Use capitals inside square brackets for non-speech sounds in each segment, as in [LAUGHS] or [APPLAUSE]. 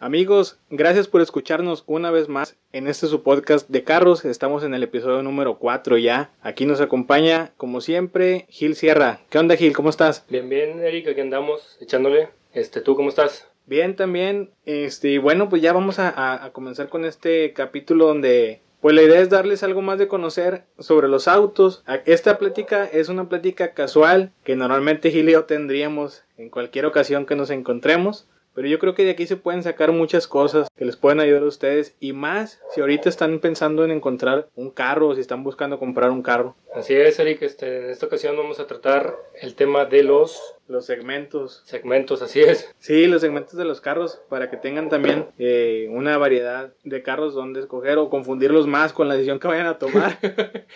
Amigos, gracias por escucharnos una vez más en este su podcast de carros. Estamos en el episodio número 4 ya. Aquí nos acompaña, como siempre, Gil Sierra. ¿Qué onda, Gil? ¿Cómo estás? Bien, bien, Eric, aquí andamos echándole. Este, ¿tú cómo estás? Bien, también. Este, bueno, pues ya vamos a, a comenzar con este capítulo donde pues la idea es darles algo más de conocer sobre los autos. Esta plática es una plática casual que normalmente Gil y yo tendríamos en cualquier ocasión que nos encontremos. Pero yo creo que de aquí se pueden sacar muchas cosas que les pueden ayudar a ustedes y más si ahorita están pensando en encontrar un carro o si están buscando comprar un carro. Así es, Eric. Este, en esta ocasión vamos a tratar el tema de los... Los segmentos. Segmentos, así es. Sí, los segmentos de los carros para que tengan también eh, una variedad de carros donde escoger o confundirlos más con la decisión que vayan a tomar. [LAUGHS]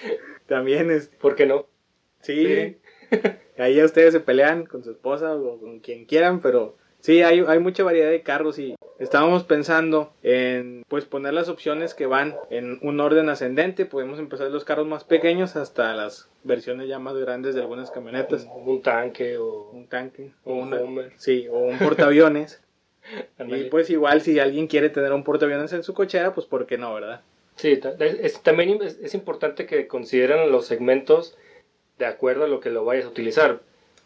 también es... ¿Por qué no? Sí. sí. Ahí ya ustedes se pelean con su esposa o con quien quieran, pero Sí, hay, hay mucha variedad de carros y estábamos pensando en pues poner las opciones que van en un orden ascendente. Podemos empezar los carros más pequeños hasta las versiones ya más grandes de algunas camionetas. Un, tanque o un tanque o un sí, o un portaaviones. [LAUGHS] y pues igual si alguien quiere tener un portaaviones en su cochera, pues por qué no, ¿verdad? Sí, también es, es importante que consideren los segmentos de acuerdo a lo que lo vayas a utilizar.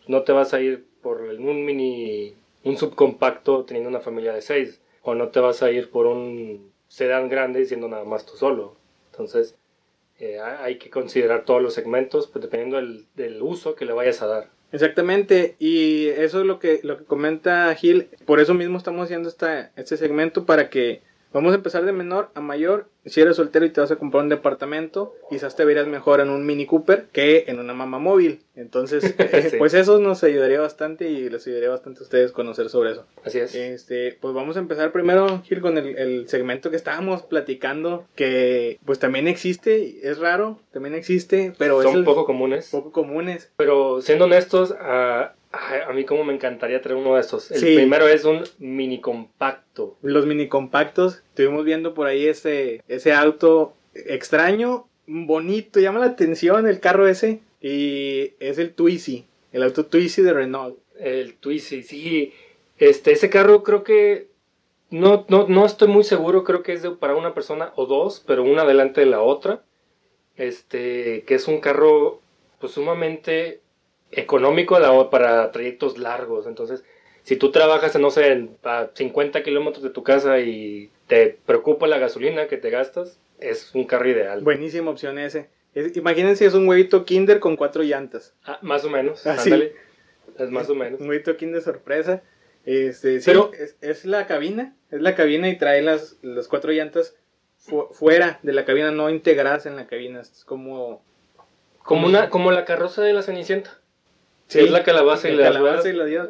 No te vas a ir por un mini un subcompacto teniendo una familia de seis. O no te vas a ir por un sedán grande siendo nada más tú solo. Entonces, eh, hay que considerar todos los segmentos pues, dependiendo del, del, uso que le vayas a dar. Exactamente, y eso es lo que, lo que comenta Gil. Por eso mismo estamos haciendo esta, este segmento para que vamos a empezar de menor a mayor si eres soltero y te vas a comprar un departamento, quizás te verías mejor en un Mini Cooper que en una mamá móvil. Entonces, [LAUGHS] eh, pues eso nos ayudaría bastante y les ayudaría bastante a ustedes conocer sobre eso. Así es. Este, pues vamos a empezar primero, Gil, con el, segmento que estábamos platicando, que pues también existe, es raro, también existe, pero son es poco comunes. Poco comunes. Pero siendo honestos, a a mí como me encantaría traer uno de estos. El primero es un mini compacto. Los mini compactos, estuvimos viendo por ahí ese, ese auto extraño, bonito, llama la atención el carro ese. Y es el Twizy, el auto Twizy de Renault. El Twizy, sí. Este, ese carro creo que no, no, no estoy muy seguro, creo que es para una persona o dos, pero una delante de la otra. Este, que es un carro pues sumamente económico para trayectos largos. Entonces, si tú trabajas, no sé, a 50 kilómetros de tu casa y te preocupa la gasolina que te gastas, es un carro ideal. Buenísima opción ese. imagínense, es un huevito Kinder con cuatro llantas. Ah, más o menos. Ah, es más o menos. Un huevito Kinder sorpresa. Este, Pero es, la cabina, es la cabina y trae las, las cuatro llantas fuera de la cabina, no integradas en la cabina. Es como... Como, una, como la carroza de la Cenicienta. Sí, es la calabaza y la, calabaza y la dios.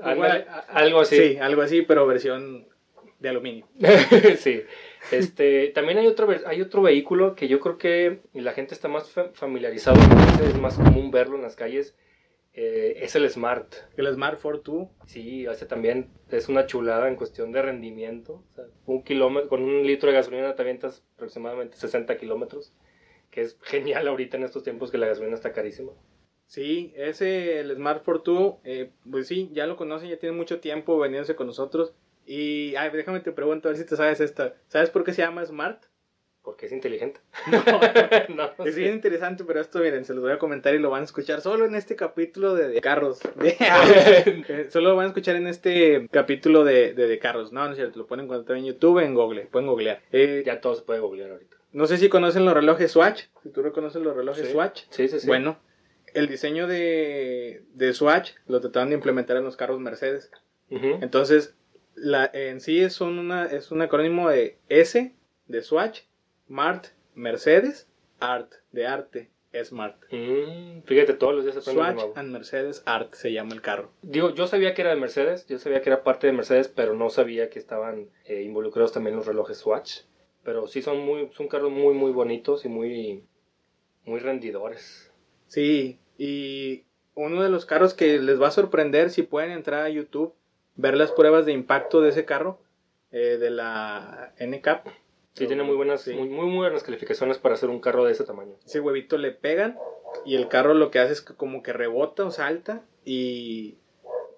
algo así. Sí, algo así, pero versión de aluminio. [LAUGHS] sí. Este, también hay otro, hay otro vehículo que yo creo que la gente está más familiarizado, es más común verlo en las calles, eh, es el Smart. El Smart 42. Sí, ese también es una chulada en cuestión de rendimiento. un kilómetro, con un litro de gasolina te avientas aproximadamente 60 kilómetros, que es genial ahorita en estos tiempos que la gasolina está carísima. Sí, ese, el Smart Fortwo, eh, pues sí, ya lo conocen, ya tiene mucho tiempo veniéndose con nosotros. Y, ay, déjame te pregunto, a ver si te sabes esta. ¿Sabes por qué se llama Smart? Porque es inteligente. [LAUGHS] [LAUGHS] No, es bien interesante, pero esto, miren, se los voy a comentar y lo van a escuchar solo en este capítulo de, carros. [LAUGHS] Eh, solo lo van a escuchar en este capítulo de, de, carros. No, no es cierto, lo pueden encontrar en YouTube, en Google, pueden googlear. Eh, ya todo se puede googlear ahorita. No sé si conocen los relojes Swatch, si tú reconoces los relojes Swatch. Sí, sí, sí. Bueno, el diseño de, de Swatch lo trataron de implementar en los carros Mercedes. Entonces, la, en sí es, una, es un acrónimo de S de Swatch, Mart, Mercedes, Art, de arte, Smart. Mm, fíjate, todos los días Swatch and Mercedes Art se llama el carro. Digo, yo sabía que era de Mercedes, yo sabía que era parte de Mercedes, pero no sabía que estaban eh, involucrados también los relojes Swatch. Pero sí son muy, son carros muy, muy bonitos y muy, muy rendidores. Sí, y uno de los carros que les va a sorprender si pueden entrar a YouTube, ver las pruebas de impacto de ese carro, eh, de la NCAP. Sí, tiene muy buenas, Muy, muy, buenas calificaciones para hacer un carro de ese tamaño. Ese huevito le pegan y el carro lo que hace es que como que rebota o salta y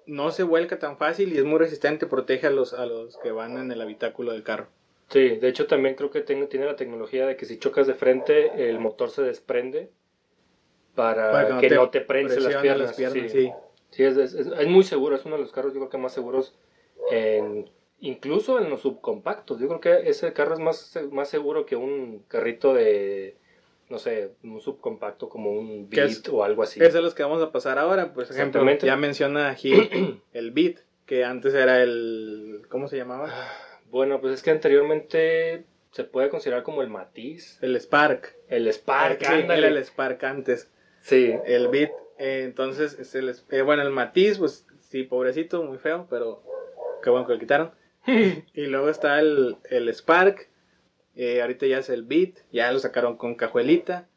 no se vuelca tan fácil y es muy resistente, protege a los, a los que van en el habitáculo del carro. Sí, de hecho también creo que tiene, tiene la tecnología de que si chocas de frente, el motor se desprende para, Para que no que te no te prense las piernas. las piernas, sí. sí. Sí, es, es- es- muy seguro, es uno de los carros yo creo que más seguros, en, incluso en los subcompactos. Yo creo que ese carro es más, más seguro que un carrito de, no sé, un subcompacto como un Beat es- o algo así. Es de los que vamos a pasar ahora. Por ejemplo, Exactamente. ya menciona Gil [CLEARS THROAT] el Beat, que antes era el. ¿Cómo se llamaba? Bueno, pues es que anteriormente se puede considerar como el Matiz, El Spark. el Spark, Sí, ándale. era el Spark antes. Sí, El Beat. eh, entonces, es el, eh, bueno, el Matiz, pues sí, pobrecito, muy feo, pero qué bueno que lo quitaron. [LAUGHS] y luego está el, el Spark. eh, ahorita ya es el Beat. Ya lo sacaron con cajuelita.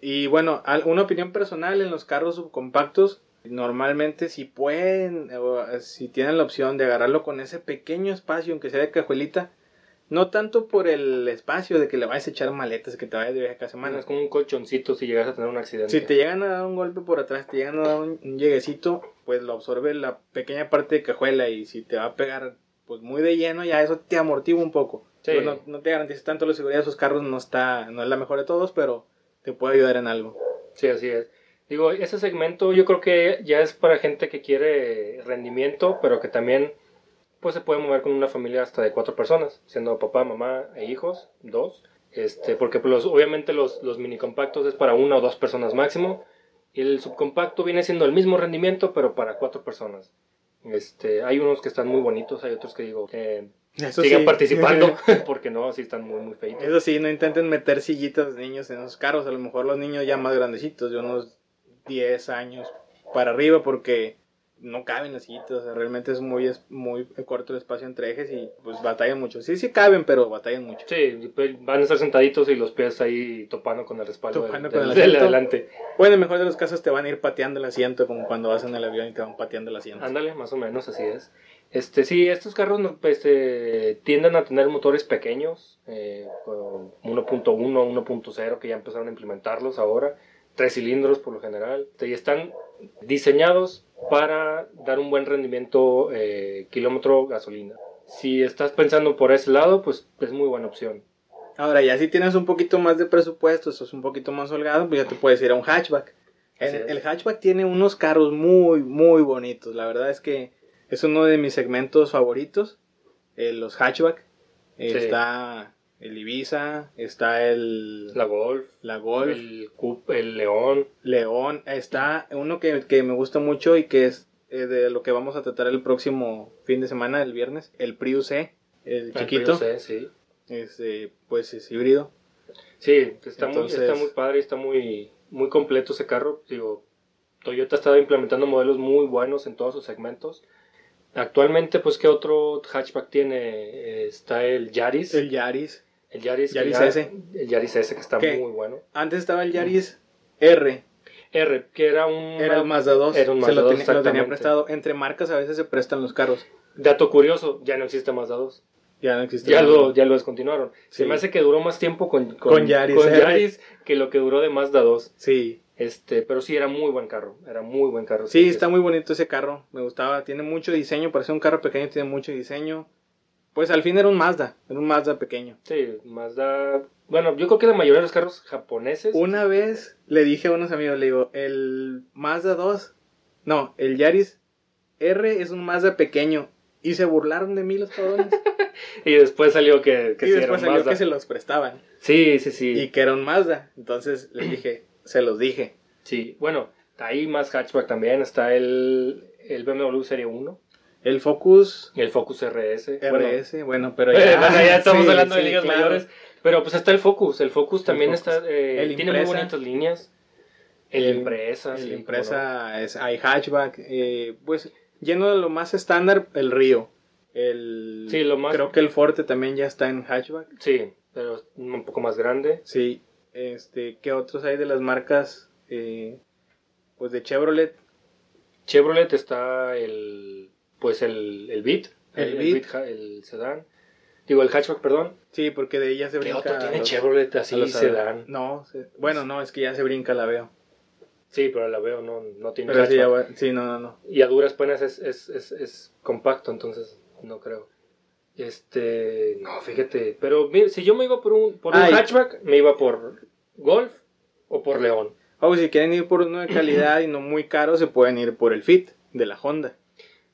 y bueno, una opinión personal en los carros subcompactos. Normalmente si pueden, o, si tienen la opción de agarrarlo con ese pequeño espacio, aunque sea de cajuelita, no tanto por el espacio de que le vayas a echar maletas, que te vayas de viaje cada semana. es como un colchoncito si llegas a tener un accidente. Si te llegan a dar un golpe por atrás, te llegan a dar un, un lleguecito, pues lo absorbe la pequeña parte de cajuela y si te va a pegar pues muy de lleno, ya eso te amortigua un poco. Sí. Pues, no, no te garantiza tanto la seguridad de esos carros, no está no es la mejor de todos, pero te puede ayudar en algo. Sí, así es. Digo, ese segmento yo creo que ya es para gente que quiere rendimiento, pero que también pues se puede mover con una familia hasta de cuatro personas, siendo papá, mamá e hijos, dos. Este, porque pues, los, obviamente los, los mini compactos es para una o dos personas máximo. Y el subcompacto viene siendo el mismo rendimiento, pero para cuatro personas. Este, hay unos que están muy bonitos, hay otros que digo que Eso sigan sí. participando, [LAUGHS] [LAUGHS] porque no, sí están muy, muy feitos. Eso sí, no intenten meter sillitas de niños en esos carros, a lo mejor los niños ya más grandecitos, de unos 10 años para arriba, porque no caben las sillitas, o sea, realmente es muy, es muy corto el espacio entre ejes y pues batallan mucho. Sí, sí caben, pero batallan mucho. Sí, pues, van a estar sentaditos y los pies ahí topando con el respaldo del, Topando con del- el del asiento. adelante. Bueno, en el mejor de los casos te van a ir pateando el asiento, como cuando vas en el avión y te van pateando el asiento. Ándale, más o menos, así es. Este, sí, estos carros pues, eh, tienden a tener motores pequeños, eh, con 1.1, 1.0, que ya empezaron a implementarlos ahora, tres cilindros por lo general, y están diseñados para dar un buen rendimiento eh, kilómetro gasolina. Si estás pensando por ese lado, pues es muy buena opción. Ahora, ya si tienes un poquito más de presupuesto, sos un poquito más holgado, pues ya te puedes ir a un hatchback. El, hatchback tiene unos carros muy, muy bonitos. La verdad es que es uno de mis segmentos favoritos. eh, los hatchback. Eh, Sí. Está el Ibiza, está el La Golf, la Golf, el Cup, el León, León. Está uno que, que me gusta mucho y que es eh, de lo que vamos a tratar el próximo fin de semana, el viernes. El Prius C, el el chiquito. Prius C, sí. Este, pues es híbrido. Sí, está, Entonces- muy, está muy padre, está muy, muy completo ese carro. Digo, Toyota ha estado implementando modelos muy buenos en todos sus segmentos. Actualmente, pues, ¿qué otro hatchback tiene? Eh, está el Yaris. El Yaris. El Yaris, que Yaris ya- S. El Yaris S, que está muy bueno. Antes estaba el Yaris R. R, que era un... Era el Mazda 2. Era un se lo, 2, tenía, lo tenía exactamente. prestado. Entre marcas a veces se prestan los carros. Dato curioso, ya no existe Mazda 2. Ya no existe. Ya lo, ya lo descontinuaron. Se me hace que duró más tiempo con, Con Yaris con. Yaris que lo que duró de Mazda 2. Sí. Este, pero sí, era muy buen carro. Era muy buen carro. Sí, está muy bonito ese carro. Me gustaba. Tiene mucho diseño. Parece un carro pequeño. Tiene mucho diseño. Pues al fin era un Mazda. Era un Mazda pequeño. Sí, Mazda. Bueno, yo creo que la mayoría de los carros japoneses. Una vez le dije a unos amigos, le digo, el Mazda 2, no, el Yaris R es un Mazda pequeño. Y se burlaron de mí los cabrones. [LAUGHS] Y después salió que, que y sí era después un salió Mazda. que se los prestaban. Sí, sí, sí. Y que era un Mazda. Entonces les [CLEARS THROAT] dije, se los dije. Sí, bueno, ahí más hatchback también. Está el, el BMW Serie 1 El Focus el Focus RS. Bueno, RS, bueno, pero eh, [LAUGHS] ya, bueno, ya estamos sí, hablando de ligas claro. mayores. Pero pues está el Focus. El Focus también Focus. está. eh, El tiene muy Impreza. bonitas líneas. El, El- Impresa. El es, hay hatchback, eh, pues lleno de lo más estándar, el Río. El, Sí, lo más- Creo que el Forte también ya está en hatchback. Sí, pero un poco más grande. Sí, este, ¿qué otros hay de las marcas? Eh, pues de Chevrolet, Chevrolet está el. Pues el, el Beat. El el, Beat. el sedán. Digo, el hatchback, perdón. sí, porque de ella se ¿Qué brinca. otro a tiene los- Chevrolet así sedán? No, se- bueno, no, es que ya se brinca la veo. Sí, pero la veo, no, no tiene Pero sí, ya sí, no, no, no. Y a duras penas es, es, es, es compacto, entonces no creo. Este, no, fíjate, pero mira, si yo me iba por un, por un hatchback, me iba por Golf o por León. O si quieren ir por uno de calidad y no muy caro, se pueden ir por el Fit de la Honda.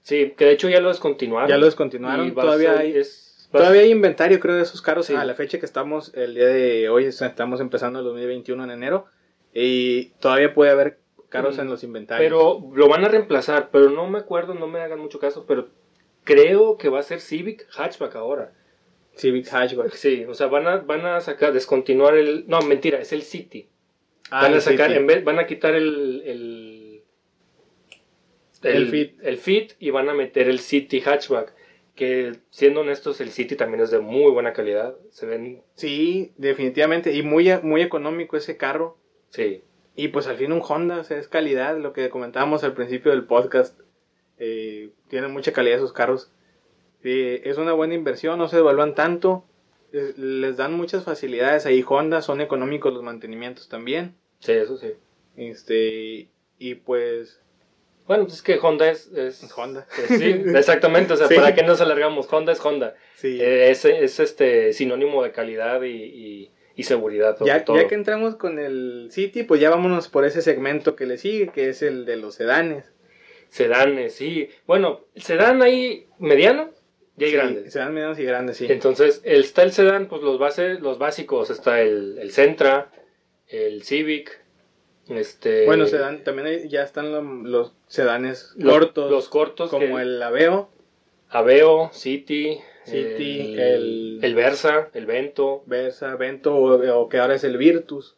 Sí, que de hecho ya lo descontinuaron. Ya lo descontinuaron, todavía hay- es- Todavía hay inventario, creo, de esos carros Sí. a la fecha que estamos, el día de hoy, estamos empezando el 2021 en enero, y todavía puede haber carros Mm, en los inventarios. Pero lo van a reemplazar, pero no me acuerdo, no me hagan mucho caso, pero creo que va a ser Civic Hatchback ahora. Civic Hatchback. Sí, o sea, van a, van a sacar, descontinuar el... No, mentira, es el City. Ah, van a sacar, en vez, van a quitar el... El, El Fit. El Fit y van a meter el City Hatchback. Que siendo honestos, el City también es de muy buena calidad. Se ven... Sí, definitivamente, y muy, muy económico ese carro. Sí. Y pues al fin un Honda, o sea, es calidad, lo que comentábamos al principio del podcast. Eh, tienen mucha calidad esos carros. Eh, es una buena inversión, no se devalúan tanto. eh, les dan muchas facilidades ahí Honda, son económicos los mantenimientos también. Sí, eso sí. Este, y pues Bueno, pues es que Honda es... es Honda. es- [LAUGHS] sí, exactamente. O sea, Sí. ¿para qué nos alargamos? Honda es Honda. sí. Eh, es, es este sinónimo de calidad y, y- y seguridad. sobre ya, todo. ya que entramos con el City, pues ya vámonos por ese segmento que le sigue, que es el de los sedanes. Sedanes, sí. Bueno, sedán ahí mediano y hay Sí, grandes. Sedan medianos y grandes, sí. Entonces, el, está el sedán, pues los, bases, los básicos. Está el, el Sentra, el Civic, este... Bueno, sedan, también hay- ya están lo- los sedanes los, cortos, Los cortos. como que- el Aveo, Aveo, City, City, el, el- el Versa, el Vento. Versa, Vento, o, o que ahora es el Virtus.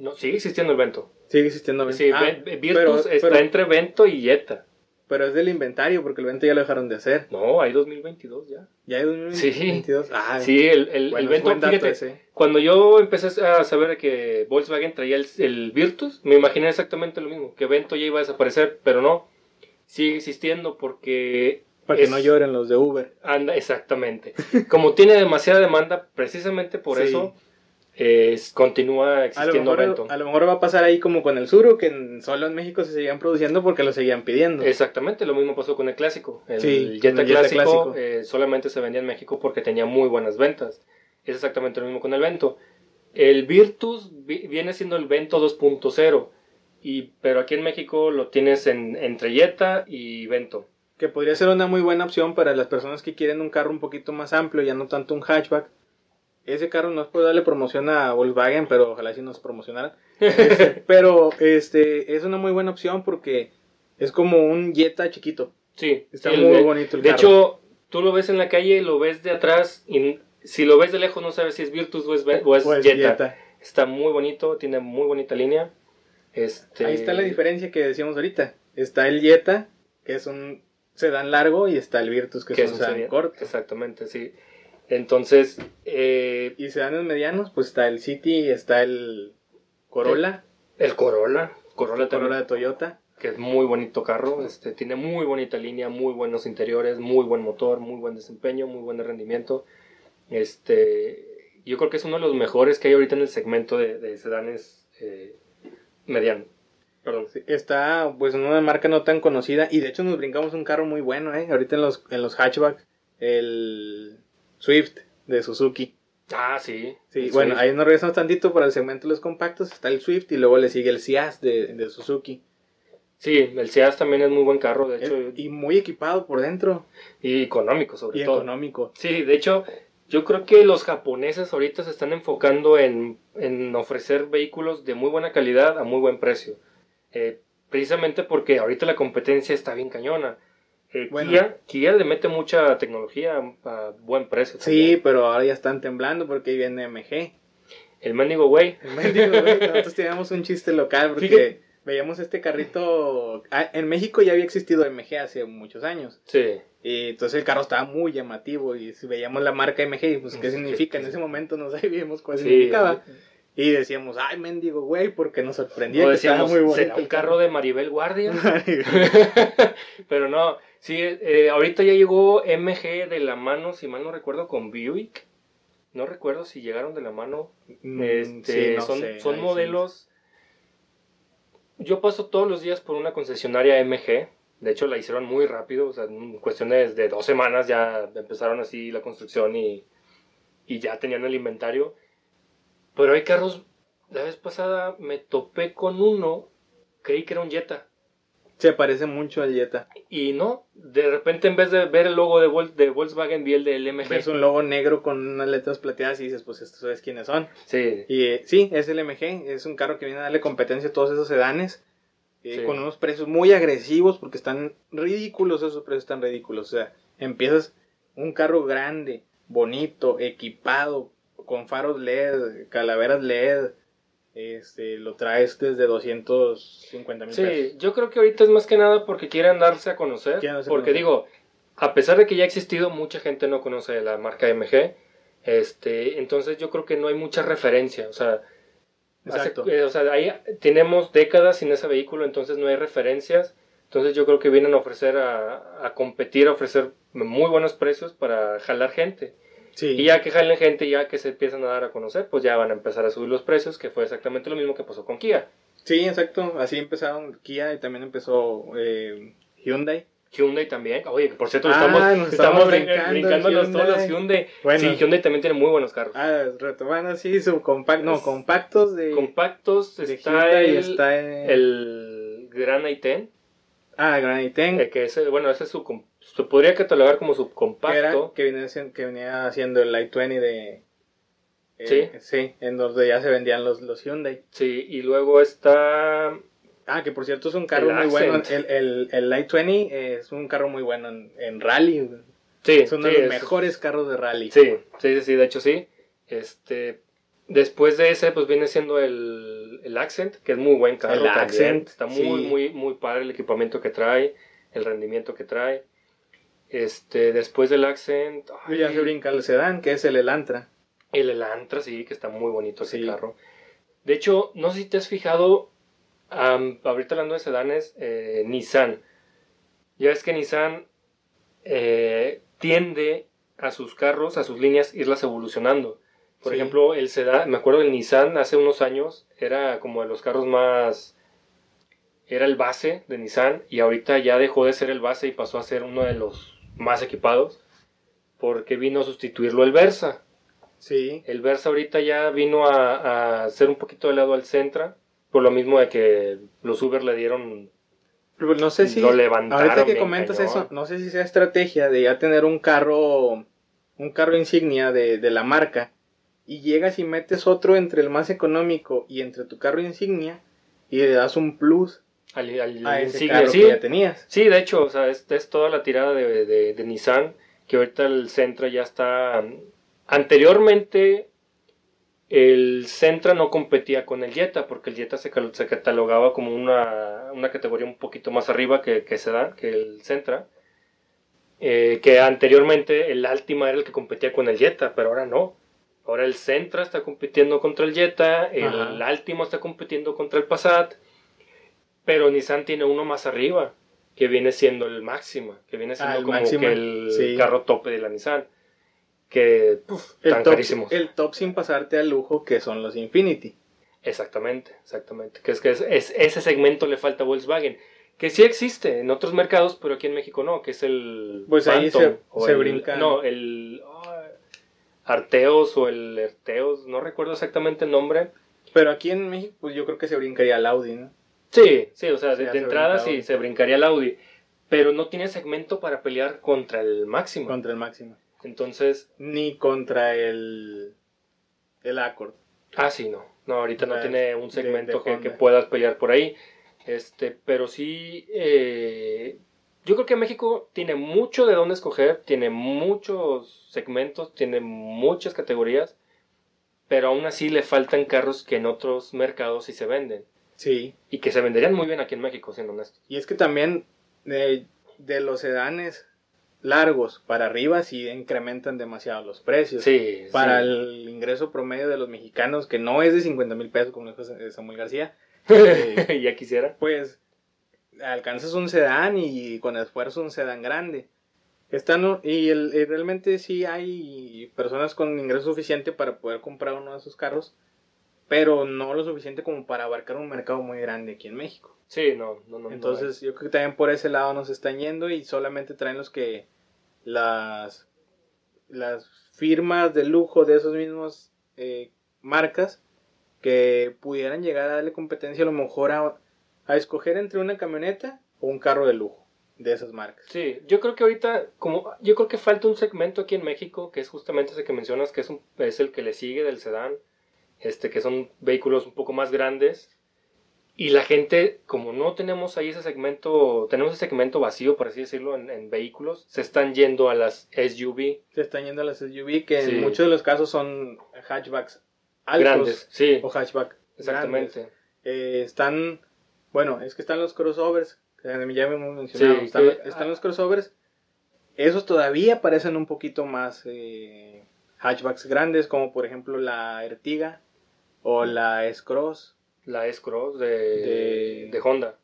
No, sigue existiendo el Vento. Sigue existiendo Vento. Sí, Ah, Virtus pero, está pero- entre Vento y Jetta. Pero es del inventario, porque el Vento ya lo dejaron de hacer. No, hay 2022 ya. Ya hay 2022. Ah, Sí, el, el, bueno, el fíjate, ese. cuando yo empecé a saber que Volkswagen traía el, el Virtus, me imaginé exactamente lo mismo, que Vento ya iba a desaparecer, pero no, sigue existiendo porque Para que no lloren los de Uber. anda exactamente. Como tiene demasiada demanda, precisamente por Sí. eso continúa A lo, existiendo mejor, Vento. a lo mejor va a pasar ahí como con el Suru, que en- solo en México se seguían produciendo porque lo seguían pidiendo. Exactamente, lo mismo pasó con el clásico. El Sí, Jetta con el Jetta clásico, clásico. eh, solamente se vendía en México porque tenía muy buenas ventas. Es exactamente lo mismo con el Vento. El Virtus vi- viene siendo el Vento 2.0, y, pero aquí en México lo tienes en, entre Jetta y Vento. Que podría ser una muy buena opción para las personas que quieren un carro un poquito más amplio, ya no tanto un hatchback. Ese carro no es por darle promoción a Volkswagen, pero ojalá sí nos promocionaran. [LAUGHS] Este, pero este es una muy buena opción porque es como un Jetta chiquito. Sí, Está el- muy bonito el De carro. hecho, tú lo ves en la calle, lo ves de atrás, y si lo ves de lejos no sabes si es Virtus o es, o es Jetta. Jetta. Está muy bonito, tiene muy bonita línea. Este... Ahí está la diferencia que decíamos ahorita. Está el Jetta, que es un sedán largo, y está el Virtus, que, que es un sedán. corto. Exactamente, sí. Entonces, eh, Y sedanes medianos, pues está el City, está el Corolla, el Corolla, Corolla el también, Corolla de Toyota. que es muy bonito carro, este, tiene muy bonita línea, muy buenos interiores, muy buen motor, muy buen desempeño, muy buen rendimiento. Este, yo creo que es uno de los mejores que hay ahorita en el segmento de, de sedanes eh, mediano. Perdón. Sí, Está pues en una marca no tan conocida y de hecho nos brincamos un carro muy bueno, ¿eh? Ahorita en los, en los hatchback, el Swift de Suzuki. Ah, sí. Sí, bueno, Swift. ahí nos regresamos tantito para el segmento de los compactos, está el Swift y luego le sigue el Ciaz de, de Suzuki. Sí, el Ciaz también es muy buen carro, de hecho, Eh, y muy equipado por dentro y económico sobre y todo. económico. Sí, de hecho, yo creo que los japoneses ahorita se están enfocando en, en ofrecer vehículos de muy buena calidad a muy buen precio. Eh, precisamente porque ahorita la competencia está bien cañona. Eh, Bueno. Kia, Kia le mete mucha tecnología a, buen precio. Sí, también. pero ahora ya están temblando porque ahí viene MG. El mendigo güey. El mendigo, güey, nosotros teníamos un chiste local porque Fíjate. veíamos este carrito. ah, En México ya había existido MG hace muchos años. Sí. Y entonces el carro estaba muy llamativo. Y si veíamos la marca MG, y pues qué significa. En ese momento no [LAUGHS] sabíamos cuál Sí. significaba. Y decíamos, ay, mendigo, güey, porque nos sorprendía O que estaba decíamos, muy bonito. ¿será un carro de Maribel Guardia? [LAUGHS] [LAUGHS] Pero no, sí, eh, ahorita ya llegó MG de la mano, si mal no recuerdo, con Buick. No recuerdo si llegaron de la mano. Mm, Este, sí, no son sé, son ahí sí. modelos. yo paso todos los días por una concesionaria MG. De hecho, la hicieron muy rápido. O sea, en cuestiones de dos semanas ya empezaron así la construcción y, y ya tenían el inventario. Pero hay carros. La vez pasada me topé con uno. Creí que era un Jetta. Se parece mucho al Jetta. Y no, de repente en vez de ver el logo de, Vol- de Volkswagen vi el del MG. Ves un logo negro con unas letras plateadas y dices, pues estos sabes quiénes son. Sí, Y eh, sí, es el MG, es un carro que viene a darle competencia a todos esos sedanes. eh, Sí. Con unos precios muy agresivos porque están ridículos, esos precios están ridículos. O sea, empiezas un carro grande, bonito, equipado, con faros LED, calaveras LED. Este, lo traes desde 250 mil Sí, pesos. yo creo que ahorita es más que nada porque quieren darse a conocer. Darse porque conocer. digo, a pesar de que ya ha existido, mucha gente no conoce la marca MG. Este, entonces yo creo que no hay mucha referencia. O sea, Exacto. o sea, ahí tenemos décadas sin ese vehículo, entonces no hay referencias. Entonces yo creo que vienen a ofrecer, a, a competir, a ofrecer muy buenos precios para jalar gente. Sí. Y ya que jalen gente, ya que se empiezan a dar a conocer, pues ya van a empezar a subir los precios, que fue exactamente lo mismo que pasó con Kia. Sí, exacto. Así empezaron Kia y también empezó eh, Hyundai. Hyundai también. Oye, que por cierto, Ah, estamos, estamos estamos brin- brincando brincándonos todos los Hyundai. Bueno. Sí, Hyundai también tiene muy buenos carros. Ah, retomando así su compact, no, Es- compactos de, Compactos, de está Hyundai, el, está el, el Gran i10, ah, Ten, eh, que ese, bueno, ese es su, com- se podría catalogar como que era subcompacto. que venía haciendo, que venía haciendo el i20 de eh, Sí. sí, en donde ya se vendían los los Hyundai. Sí, y luego está Ah, que por cierto es un carro El muy bueno, el, el, el i20 es un carro muy bueno en, en rally. Sí, es uno sí, de los es- mejores carros de rally. Sí, sí, sí, sí, de hecho sí. Este, después de ese, pues viene siendo el, el Accent, que es muy buen carro El también. Accent, Está muy, sí. muy, muy padre el equipamiento que trae, el rendimiento que trae. Este, después del Accent, Y ya ay, se brinca el sedán, que es el Elantra. el Elantra, sí, que está muy bonito ese Sí. carro. De hecho, no sé si te has fijado, ahorita hablando de sedanes, eh, Nissan. Ya ves que Nissan eh, tiende a sus carros, a sus líneas, irlas evolucionando. Por Sí. ejemplo, el sedán, me acuerdo del Nissan hace unos años, era como de los carros más... Era el base de Nissan y ahorita ya dejó de ser el base y pasó a ser uno de los más equipados porque vino a sustituirlo el Versa. Sí. El Versa ahorita ya vino a, a ser un poquito de lado al Centra, por lo mismo de que los Uber le dieron... No sé si Lo levantaron ahorita que comentas cañón. eso, no sé si sea estrategia de ya tener un carro un carro insignia de, de la marca y llegas y metes otro entre el más económico y entre tu carro insignia y le das un plus Al, al a ese carro Sí, que ya tenías. sí, de hecho, o sea, es, es toda la tirada de, de- de Nissan, que ahorita el Centra ya está... Anteriormente el Centra no competía con el Jetta, porque el Jetta se, se catalogaba como una, una categoría un poquito más arriba que, que Sedan, que el Centra. Eh, que anteriormente el Altima era el que competía con el Jetta, pero ahora no. Ahora el Centra está compitiendo contra el Jetta, el. Altima está compitiendo contra el Passat, pero Nissan tiene uno más arriba, que viene siendo el Máxima, que viene siendo Ah, el como que el sí. carro tope de la Nissan, que El tan top, carísimos. el top sin pasarte al lujo que son los Infinity. Exactamente, exactamente. Que es que es, es- ese segmento le falta a Volkswagen. Que sí existe en otros mercados, pero aquí en México no, que es el. Pues ahí se- o se el- brincan. No, el. ah, Arteos o el Erteos, no recuerdo exactamente el nombre. Pero aquí en México pues yo creo que se brincaría al Audi, ¿no? Sí, sí, o sea, de, ya de se entrada brincaba. sí se brincaría el Audi. Pero no tiene segmento para pelear contra el máximo. Contra el máximo. Entonces, Ni contra el el Accord. Ah, sí, no. No, ahorita no tiene un segmento de que, que puedas pelear por ahí. Este, pero sí, eh, yo creo que México tiene mucho de dónde escoger, tiene muchos segmentos, tiene muchas categorías, pero aún así le faltan carros que en otros mercados sí se venden. Sí. Y que se venderían muy bien aquí en México, siendo honesto. Y es que también de, de los sedanes largos para arriba sí incrementan demasiado los precios. Sí, Para sí. el ingreso promedio de los mexicanos, que no es de 50 mil pesos, como dijo Samuel García, [LAUGHS] eh, ya [LAUGHS] quisiera. pues alcanzas un sedán y con esfuerzo un sedán grande. Están, y, el- y realmente sí hay personas con ingreso suficiente para poder comprar uno de esos carros, pero no lo suficiente como para abarcar un mercado muy grande aquí en México. Sí, no, no, no. Entonces yo creo que también por ese lado nos están yendo y solamente traen los que las, las firmas de lujo de esos mismos eh, marcas que pudieran llegar a darle competencia a lo mejor a, a escoger entre una camioneta o un carro de lujo de esas marcas. Sí, yo creo que ahorita, como yo creo que falta un segmento aquí en México, que es justamente ese que mencionas, que es, un, es el que le sigue del sedán, este, que son vehículos un poco más grandes. Y la gente, como no tenemos ahí ese segmento, tenemos ese segmento vacío, por así decirlo, en, en vehículos, se están yendo a las SUV. Se están yendo a las SUV, que Sí. en muchos de los casos son hatchbacks altos Grandes, sí, o hatchback exactamente. Eh, están, bueno, es que están los crossovers, que ya hemos mencionado, Sí, están, que- están los crossovers, esos todavía parecen un poquito más eh, hatchbacks grandes, como por ejemplo la Ertiga o la S-Cross La S-Cross de, De- de Honda.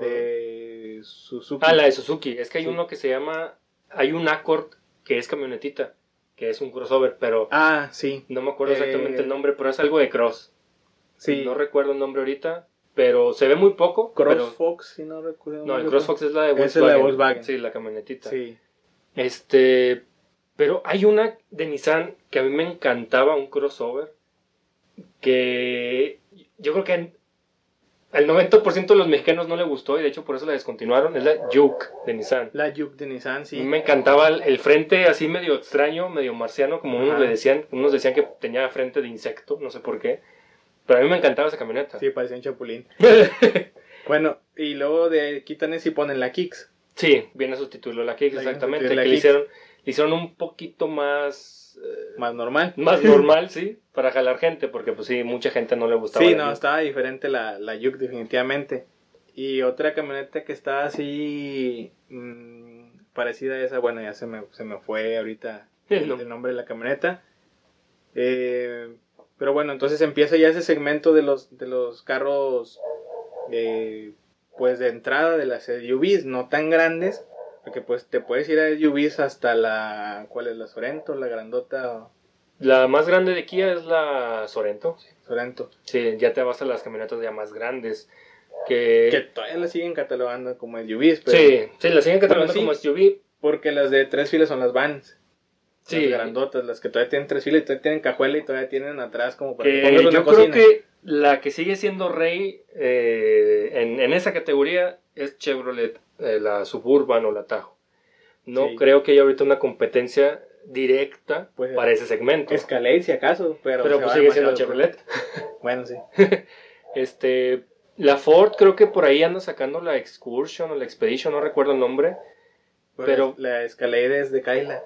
de Suzuki. Ah, la de Suzuki. Es que hay Sí. uno que se llama. Hay un Accord que es camionetita, que es un crossover, pero Ah, sí, no me acuerdo exactamente Eh, el nombre, pero es algo de cross. sí. No recuerdo el nombre ahorita, pero se ve muy poco. CrossFox, si no recuerdo. no, el CrossFox es la de Esa Volkswagen. es la de Volkswagen. Sí, la camionetita. Sí. Este. Pero hay una de Nissan que a mí me encantaba, un crossover. Que yo creo que al 90% de los mexicanos no le gustó y de hecho por eso la descontinuaron. Es la Juke de Nissan. La Juke de Nissan, A sí. mí me encantaba el, el frente así medio extraño, medio marciano, como unos le decían. Unos decían que tenía frente de insecto, no sé por qué. Pero a mí me encantaba esa camioneta. Sí, parecía un chapulín. [LAUGHS] Bueno, y luego de quitan y ponen la Kicks. Sí, viene a sustituirlo la Kicks, exactamente. la que le hicieron, le hicieron un poquito más, eh, Más normal. [LAUGHS] más normal, sí, para jalar gente, porque pues sí, mucha gente no le gustaba. Sí, no, Juke. estaba diferente la, la Juke, definitivamente. Y otra camioneta que estaba así mm, parecida a esa, bueno, ya se me, se me fue ahorita El el, nombre. el nombre de la camioneta. Eh, pero bueno, entonces empieza ya ese segmento de los, de los carros, eh, pues de entrada de las SUVs, no tan grandes, porque pues te puedes ir a SUVs hasta la, ¿cuál es la Sorento? La grandota La más grande de Kia es la Sorento. Sorento, Sí, ya te vas a las camionetas ya más grandes. Que, que todavía la siguen catalogando como SUVs, pero sí, sí, la siguen catalogando Bueno, sí. como SUV. porque las de tres filas son las vans. Sí, Las grandotas, las que todavía tienen tres filas y todavía tienen cajuela y todavía tienen atrás como para que, que una yo creo que la que sigue siendo rey eh, en, en esa categoría es Chevrolet, eh, la Suburban o la Tahoe. No Sí. creo que haya ahorita una competencia directa Pues, para ese segmento. Escalade si acaso, pero, pues sigue siendo. Chevrolet. [LAUGHS] Bueno, sí. [LAUGHS] Este, la Ford creo que por ahí anda sacando la Excursion o la Expedition, no recuerdo el nombre. Pero- la Escalade es de Cadillac.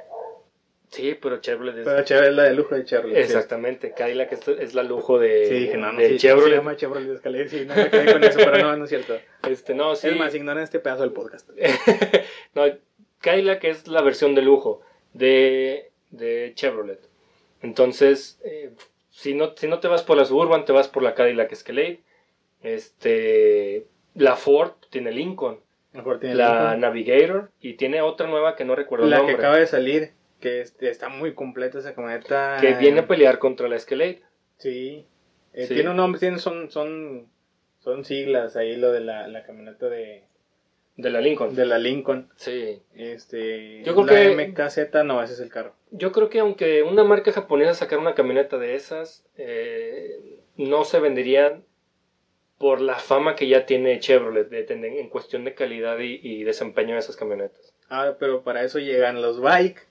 Sí, pero Chevrolet es... Pero Chevrolet es la de lujo de Chevrolet. sí. Exactamente, Cadillac es, es la lujo de, Sí, dije, no, no, de sí, Chevrolet. se llama Chevrolet Escalade, sí, no me quedé con eso, pero no, no es cierto. Este, no, sí. Es más, ignoran este pedazo del podcast. [LAUGHS] no, Cadillac es la versión de lujo de, de Chevrolet. Entonces, eh, si, no, si no te vas por la Suburban, te vas por la Cadillac Escalade. Este, la Ford tiene Lincoln, tiene la Lincoln. Navigator y tiene otra nueva que no recuerdo el la que nombre. acaba de salir, que este, está muy completa esa camioneta. que viene a pelear contra la Escalade. Sí. Eh, Sí. Tiene un nombre, tiene, son, son, son siglas ahí lo de la, la camioneta de, De la Lincoln. de la Lincoln. Sí. Este, Yo creo la que- MKZ, no, ese es el carro. Yo creo que aunque una marca japonesa sacara una camioneta de esas, eh, no se venderían por la fama que ya tiene Chevrolet de en cuestión de calidad y, y desempeño de esas camionetas. Ah, pero para eso llegan los bike.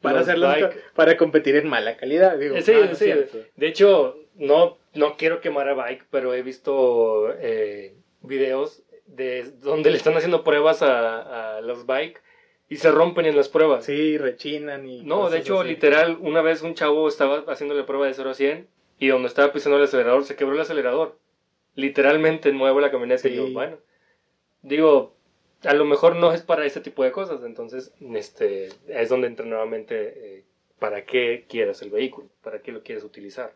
Para Los hacerlos para competir en mala calidad, digo. Sí, ah, sí. De hecho, no, no quiero quemar a Bike, pero he visto eh, videos de donde le están haciendo pruebas a, a los Bike y se rompen en las pruebas. Sí, rechinan y. No, de hecho, así. literal, una vez un chavo estaba haciéndole prueba de 0 a 100 y donde estaba pisando el acelerador se quebró el acelerador. Literalmente nuevo la camioneta. Y Sí. yo, bueno, digo, a lo mejor no es para ese tipo de cosas, entonces este es donde entra nuevamente eh, para qué quieres el vehículo, para qué lo quieres utilizar.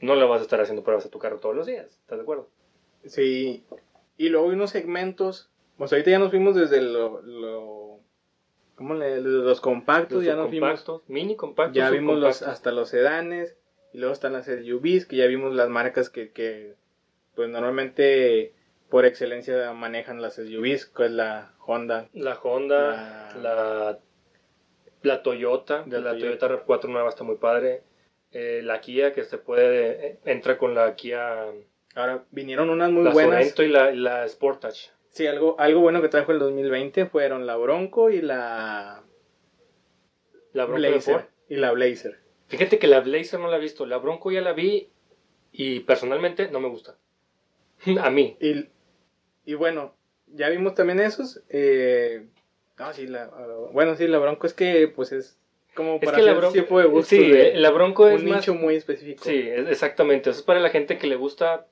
No le vas a estar haciendo pruebas a tu carro todos los días, ¿estás de acuerdo? Sí. Y luego hay unos segmentos. Pues ahorita ya nos fuimos desde lo. lo ¿Cómo le.? Desde los compactos, Los ya nos vimos. mini compactos, Ya vimos los, hasta los sedanes. Y luego están las SUVs, que ya vimos las marcas que, que pues normalmente por excelencia manejan las SUVs, que es la Honda. La Honda, la, la, Toyota, De la Toyota. Toyota RAV4 nueva está muy padre. Eh, la Kia que se puede, eh, entra con la Kia, Ahora vinieron unas muy la buenas. Sorento y la, la Sportage. Sí, algo, algo bueno que trajo el 2020 fueron la Bronco y la La Bronco. Blazer. Y la Blazer. Fíjate que la Blazer no la he visto, la Bronco ya la vi y personalmente no me gusta. [LAUGHS] A mí. Y, y bueno, ya vimos también esos. Eh, no, sí, la, bueno, sí, la Bronco es que pues es como Es para que la cierto Bronco, tipo de gusto sí, de la Bronco es un más nicho muy específico. Sí, es- exactamente. Eso es para la gente que le gusta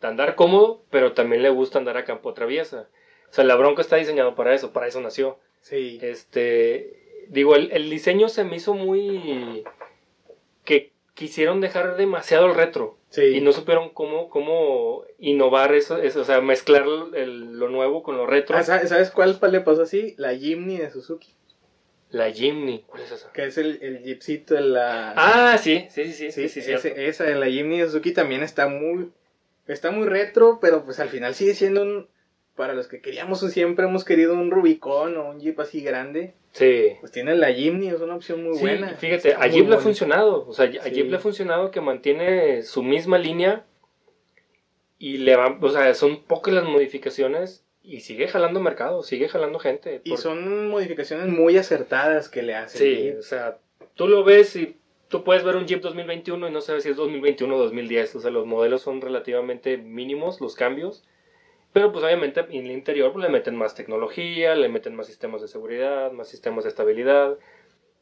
andar cómodo, pero también le gusta andar a campo traviesa. O sea, la Bronco está diseñado para eso, para eso nació. Sí. Este, digo, el, el diseño se me hizo muy que quisieron dejar demasiado el retro sí. y no supieron cómo cómo innovar eso, eso, o sea, mezclar el- lo nuevo con lo retro. Ah, ¿sa- ¿Sabes cuál le pasó así? La Jimny de Suzuki. La Jimny, ¿cuál es esa? Que es el, el jeepcito de la... Ah, sí, sí, sí, sí, sí, sí, sí, ese- cierto. esa de la Jimny de Suzuki también está muy... Está muy retro, pero pues al final sigue siendo un... Para los que queríamos o siempre hemos querido un Rubicon o un Jeep así grande, Sí. pues tiene la Jimny, es una opción muy Sí, buena. fíjate, a Jeep le ha funcionado. O sea, a Sí. Jeep le ha funcionado que mantiene su misma línea y le va, o sea, son pocas las modificaciones y sigue jalando mercado, sigue jalando gente. Y por- son modificaciones muy acertadas que le hacen. Sí, Jeep. o sea, tú lo ves y tú puedes ver un Jeep 2021 y no sabes si es 2021 o 2010. O sea, los modelos son relativamente mínimos, los cambios. Pero pues obviamente en el interior pues, le meten más tecnología, le meten más sistemas de seguridad, más sistemas de estabilidad.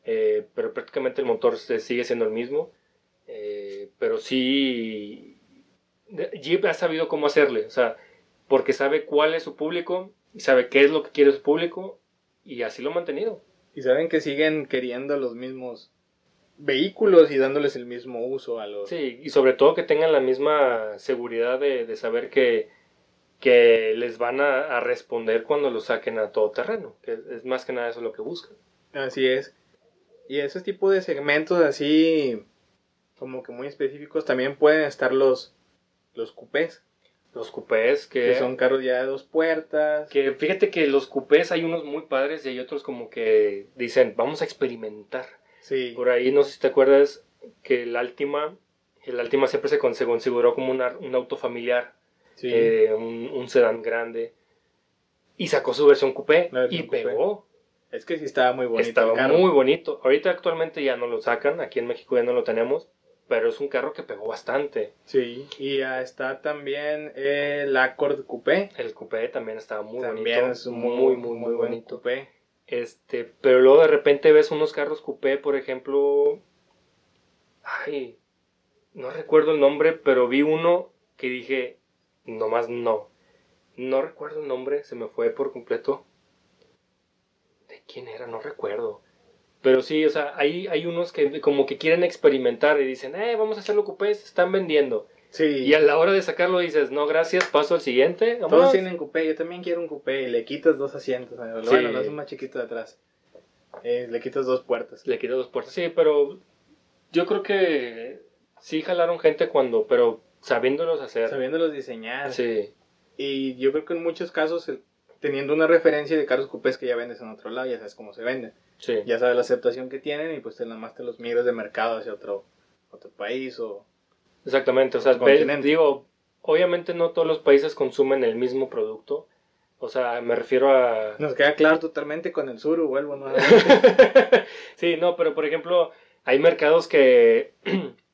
eh, pero prácticamente el motor se- sigue siendo el mismo. eh, pero sí, Jeep ha sabido cómo hacerle. O sea, porque sabe cuál es su público, y sabe qué es lo que quiere su público y así lo ha mantenido. Y saben que siguen queriendo los mismos vehículos y dándoles el mismo uso a los... Sí, y sobre todo que tengan la misma seguridad de, de saber que, que les van a, a responder cuando lo saquen a todo terreno. Que es, es más que nada eso lo que buscan. Así es. Y ese tipo de segmentos así como que muy específicos también pueden estar los, los coupés, Los coupés que, que son carros ya de dos puertas. que fíjate que los coupés hay unos muy padres y hay otros como que dicen, vamos a experimentar. Sí, Por ahí no sé si te acuerdas que el Altima, el Altima siempre se configuró como una- un auto familiar. Sí. eh, un, un sedán grande. Y sacó su versión coupé versión y coupé. pegó. es que sí estaba muy bonito Estaba el carro. muy bonito. Ahorita actualmente ya no lo sacan, aquí en México ya no lo tenemos, pero es un carro que pegó bastante. Sí, y está también el Accord Coupé. El coupé también estaba muy también bonito, es un muy muy muy, buen bonito. coupé. Este, pero luego de repente ves unos carros coupé, por ejemplo, ay, no recuerdo el nombre, pero vi uno que dije, nomás no. No recuerdo el nombre, se me fue por completo. ¿De quién era? No recuerdo. Pero sí, o sea, hay, hay unos que como que quieren experimentar y dicen, eh, vamos a hacerlo coupé, se están vendiendo. Sí, Y a la hora de sacarlo dices, no, gracias, paso al siguiente. todos vámonos". tienen coupé. Yo también quiero un coupé y le quitas dos asientos. Bueno, Sí. lo haces más chiquito de atrás. Eh, le quitas dos puertas. Le quito dos puertas. Sí, pero yo creo que sí jalaron gente cuando, pero sabiéndolos hacer. Sabiéndolos diseñar. Sí, Y yo creo que en muchos casos, teniendo una referencia de carros coupés que ya vendes en otro lado, ya sabes cómo se venden. sí. Ya sabes la aceptación que tienen y pues te nada más te los migras de mercado hacia otro, otro país o... Exactamente. O sea, ve- digo, obviamente no todos los países consumen el mismo producto. O sea, me refiero a... Nos queda claro totalmente con el sur, vuelvo nuevamente. [LAUGHS] sí, no, pero por ejemplo, hay mercados que, [CLEARS THROAT]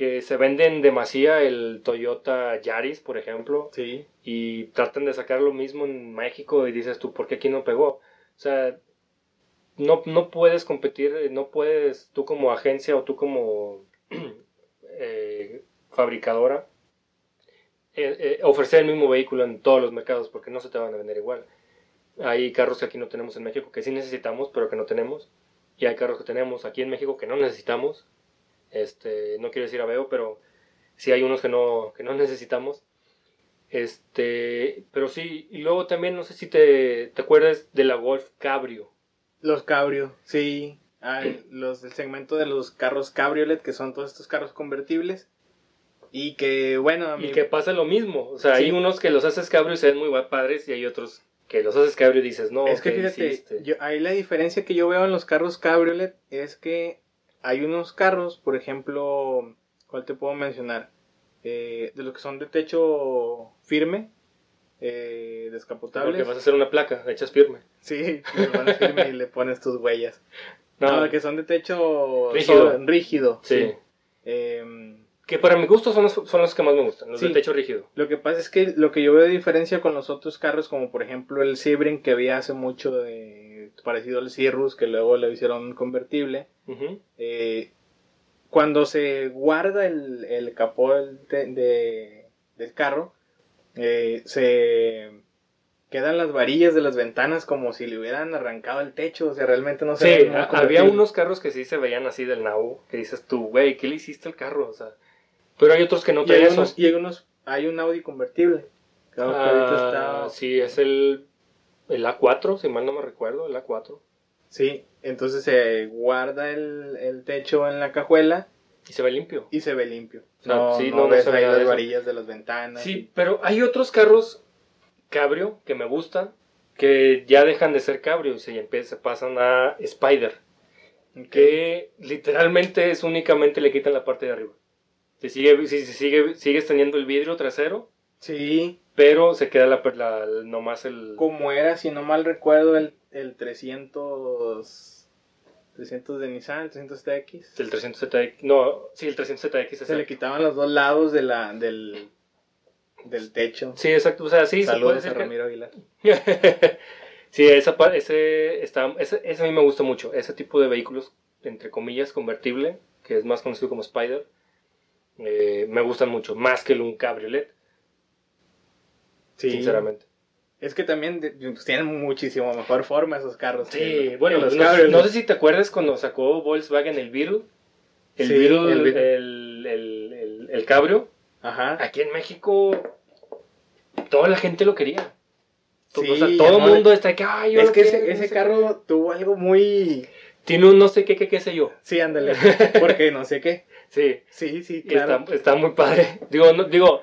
que se venden demasiado el Toyota Yaris, por ejemplo. Sí, y tratan de sacar lo mismo en México y dices tú, ¿por qué aquí no pegó? O sea, no, no puedes competir, no puedes tú como agencia o tú como [CLEARS THROAT] eh, fabricadora eh, eh, ofrecer el mismo vehículo en todos los mercados porque no se te van a vender igual. Hay carros que aquí no tenemos en México que sí necesitamos, pero que no tenemos. Y hay carros que tenemos aquí en México que no necesitamos. Este, no quiero decir aveo, pero sí hay unos que no, que no [LAUGHS] necesitamos. Este, pero sí, y luego también no sé si te, te acuerdas de la Golf Cabrio. los cabrios, sí. Hay los del segmento de los carros cabriolet, que son todos estos carros convertibles. Y que, bueno, a mí... Y que pasa lo mismo. O sea, Sí. hay unos que los haces cabrio y se ven muy padres y hay otros que los haces cabrio y dices, no, Es que ¿qué fíjate, yo, ahí la diferencia que yo veo en los carros cabriolet es que hay unos carros, por ejemplo, ¿cuál te puedo mencionar? Eh, de los que son de techo firme, eh, Porque descapotables. vas a hacer una placa, la echas firme. Sí, le pones firme y le pones tus huellas. [LAUGHS] No, No, que son de techo Rígido. rígido. sí. Em, Que para mi gusto son los, son los que más me gustan, los Sí. de techo rígido. Lo que pasa es que lo que yo veo de diferencia con los otros carros, como por ejemplo el Sebring que había hace mucho de, parecido al Cirrus, que luego le hicieron convertible, eh, cuando se guarda el, el capó del, de- de- del carro, eh, se quedan las varillas de las ventanas como si le hubieran arrancado el techo, o sea, realmente no se Sí, a- había unos carros que sí se veían así del nabo, que dices tú, güey, ¿qué le hiciste al carro? O sea, pero hay otros que no y hay unos, y hay unos, hay un Audi convertible. Claro que ahorita Ah, está Sí, es el, el A4, si mal no me recuerdo, el A4. Sí, entonces se guarda el, el techo en la cajuela Y se ve limpio. y se ve limpio. O sea, no, sí, no no, no ves se ahí las varillas de las ventanas. Sí, pero hay otros carros cabrio que me gustan que ya dejan de ser cabrio y se, se pasan a Spider. Que literalmente es únicamente le quitan la parte de arriba. Si sigue, si, si sigue, sigues teniendo el vidrio trasero, Sí, pero se queda la, la- nomás el... como era, si no mal recuerdo, el, el 300, 300 de Nissan, el 300TX. El 300ZX. No, sí, el 300ZX. Se le exacto. quitaban los dos lados de la, del, del techo. Sí, exacto. O sea, sí, se puede Saludos a Ramiro Aguilar. [LAUGHS] sí, esa, ese, está, ese, ese a mí me gusta mucho. Ese tipo de vehículos, entre comillas, convertible, que es más conocido como Spider, eh, me gustan mucho. Más que el un cabriolet, Sí. sinceramente. Es que también pues, tienen muchísimo mejor forma esos carros. Sí, que- bueno, que los no, no sé si te acuerdas cuando sacó Volkswagen el Beetle. El Sí, Beetle, el el, Beetle. el, el- el- el cabrio. Ajá. Aquí en México, toda la gente lo quería. Sí, o sea, todo el no- mundo está que, ay, yo Es lo que quiero, ese, no ese carro tuvo algo muy... qué". Tiene un no sé qué, qué, qué sé yo. Sí, ándale. [LAUGHS] Porque no sé qué. Sí, Sí, sí, claro. está, está muy padre. Digo, no, digo,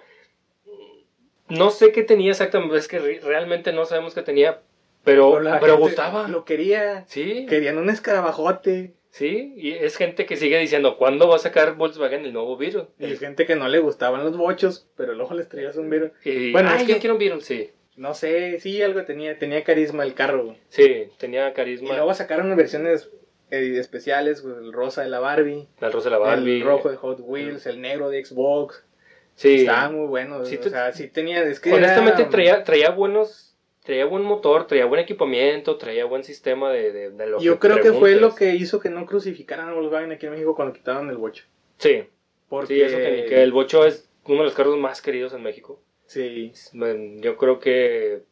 no sé qué tenía exactamente, es que re- realmente no sabemos qué tenía, pero, Pero la pero gente gustaba. Lo quería. Sí, Querían un escarabajote. sí, y es gente que sigue diciendo, ¿cuándo va a sacar Volkswagen el nuevo Beetle? Y gente que no le gustaban los bochos, pero luego les traías un Beetle. Y, Bueno, ay, es yo que- quiero un Beetle, sí. No sé, sí, algo tenía. Tenía carisma el carro. güey. Sí, tenía Y carisma. luego sacaron versiones eh, especiales, güey, el rosa de la Barbie, el rosa de la Barbie. el rojo de Hot Wheels, el negro de Xbox. Sí. Estaban muy buenos. Sí, o sea, sí tenía. Es que Honestamente era- traía, traía buenos, traía buen motor, traía buen equipamiento, traía buen sistema de, de, de lo Yo creo que fue preguntes. lo que hizo que no crucificaran a Volkswagen aquí en México cuando quitaron el bocho. Sí, Porque sí, eso que, que el Bocho es uno de los carros más queridos en México. Sí. Bueno, Yo creo que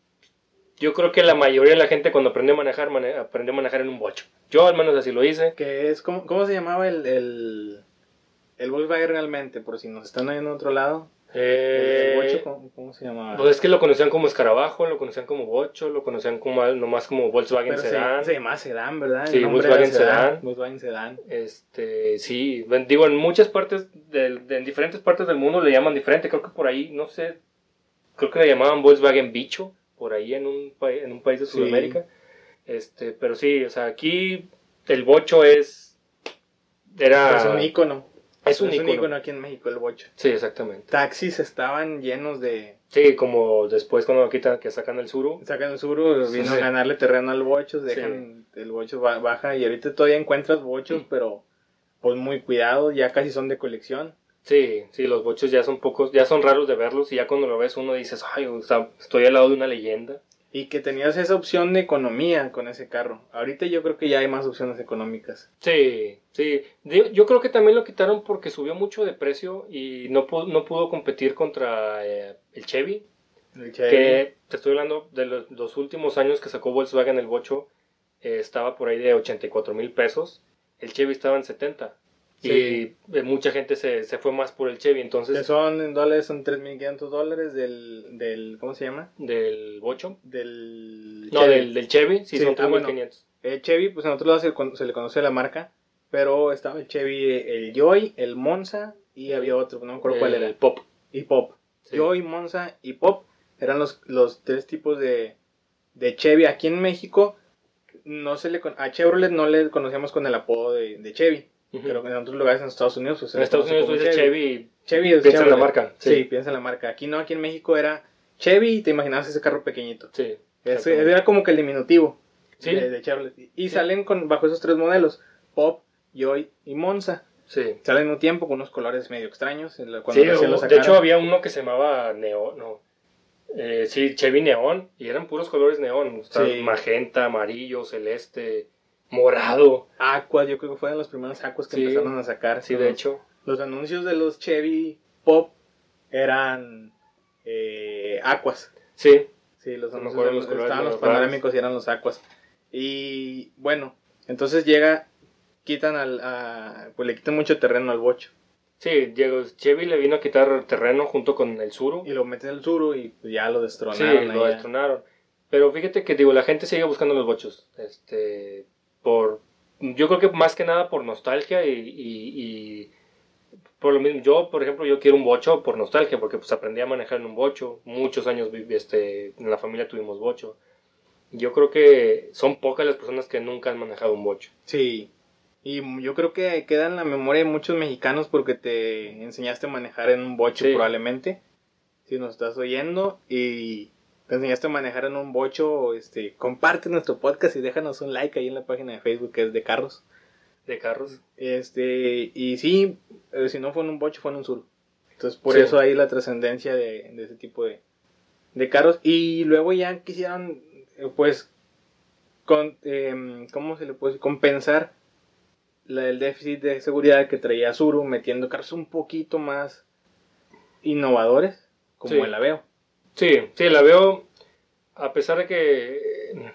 yo creo que la mayoría de la gente cuando aprendió a manejar mane- aprendió a manejar en un Bocho. Yo al menos así lo hice. Que es, ¿cómo, cómo se llamaba el, el, el Volkswagen realmente? Por si nos están oyendo en otro lado. El, Eh, el bocho, ¿cómo, cómo se llamaba? pues es que lo conocían como escarabajo, lo conocían como Bocho, lo conocían como nomás como Volkswagen Pero se, Sedan. se llamaba Sedán, ¿verdad? Sí, Volkswagen era Sedán. Volkswagen Sedán. Este, sí, digo, en muchas partes, del- de, en diferentes partes del mundo le llaman diferente. Creo que por ahí, no sé, creo que le llamaban Volkswagen Bicho, por ahí en un, pa- en un país de Sí. Sudamérica. Este, pero sí, o sea, aquí el bocho es, era, es un ícono. Es un es un aquí en México, el bocho. Sí, exactamente. Taxis estaban llenos de... Sí, como después cuando quitan, que sacan el Suru. Sacan el sur, vino Sí. a ganarle terreno al bocho, dejan el bocho ba- baja y ahorita todavía encuentras bochos, pero pues muy cuidado, ya casi son de colección. Sí, sí, los bochos ya son pocos, ya son raros de verlos y ya cuando lo ves uno dices, ay, o sea, estoy al lado de una leyenda. Y que tenías esa opción de economía con ese carro. Ahorita yo creo que ya hay más opciones económicas. Sí, sí. Yo creo que también lo quitaron porque subió mucho de precio y no pudo, no pudo competir contra eh, el Chevy. El Chevy. Que te estoy hablando de los, los últimos años que sacó Volkswagen el Bocho, eh, estaba por ahí de 84 mil pesos. El Chevy estaba en 70. Sí. Y eh, mucha gente se, se fue más por el Chevy. Que Entonces, son en dólares, son 3.500 dólares del, del, ¿cómo se llama? del Bocho. Del No, Chevy. del, del Chevy, sí, Sí, son ah, bueno. 3.500. Eh, Chevy, pues en otros lados se, le conoce la marca, pero estaba el Chevy, el Joy, el Monza y había otro, no me acuerdo cuál El era. Pop. Y Pop. Sí. Joy, Monza y Pop eran los, los tres tipos de, de Chevy. Aquí en México no se le a Chevrolet no le conocíamos con el apodo de, de Chevy. Pero en otros lugares en Estados Unidos pues, en Estados Unidos tú dices Chevy. Chevy Piensa en la marca, Sí. sí. piensa en la marca. Aquí no, aquí en México era Chevy y te imaginabas ese carro pequeñito. Sí. Ese era como que el diminutivo Sí. de, de Chevrolet. Y Sí. salen con, bajo esos tres modelos, Pop, Joy y Monza. Sí. Salen al mismo tiempo con unos colores medio extraños. Cuando Sí, de hecho había uno que se llamaba Neón, no. Eh, sí, Chevy Neón, y eran puros colores neón, Sí. magenta, amarillo, celeste, morado. Aquas, yo creo que fueron los primeros Aquas que Sí. empezaron a sacar. Sí, Los- de hecho. Los anuncios de los Chevy Pop eran eh, Aquas. Sí, Sí, los anuncios de- los colores estaban los panorámicos y eran los Aquas. Y bueno, entonces llega, quitan al, a- pues le quitan mucho terreno al bocho. sí, Diego, Chevy le vino a quitar terreno junto con el Suru. Y lo meten al suro y pues, ya lo Sí, destronaron. lo ahí. destronaron. Pero fíjate que digo, la gente sigue buscando los bochos. Este, por, yo creo que más que nada por nostalgia y, y- y por lo mismo. Yo, por ejemplo, yo quiero un bocho por nostalgia, porque pues aprendí a manejar en un bocho. Muchos años este, en la familia tuvimos bocho. Yo creo que son pocas las personas que nunca han manejado un bocho. Sí. Y yo creo que queda en la memoria de muchos mexicanos porque te enseñaste a manejar en un bocho Sí. probablemente. Si nos estás oyendo y te enseñaste a manejar en un bocho, este, comparte nuestro podcast y déjanos un like ahí en la página de Facebook que es de carros. De carros. Este, y sí, eh, si no fue en un bocho, fue en un sur. Entonces, por Sí. eso hay la trascendencia de, de ese tipo de, de carros. Y luego ya quisieron, eh, pues, con, em, ¿cómo se le puede decir? compensar la- el déficit de seguridad que traía Suru, metiendo carros un poquito más innovadores, como Sí. el Aveo. Sí, sí, la veo. A pesar de que eh,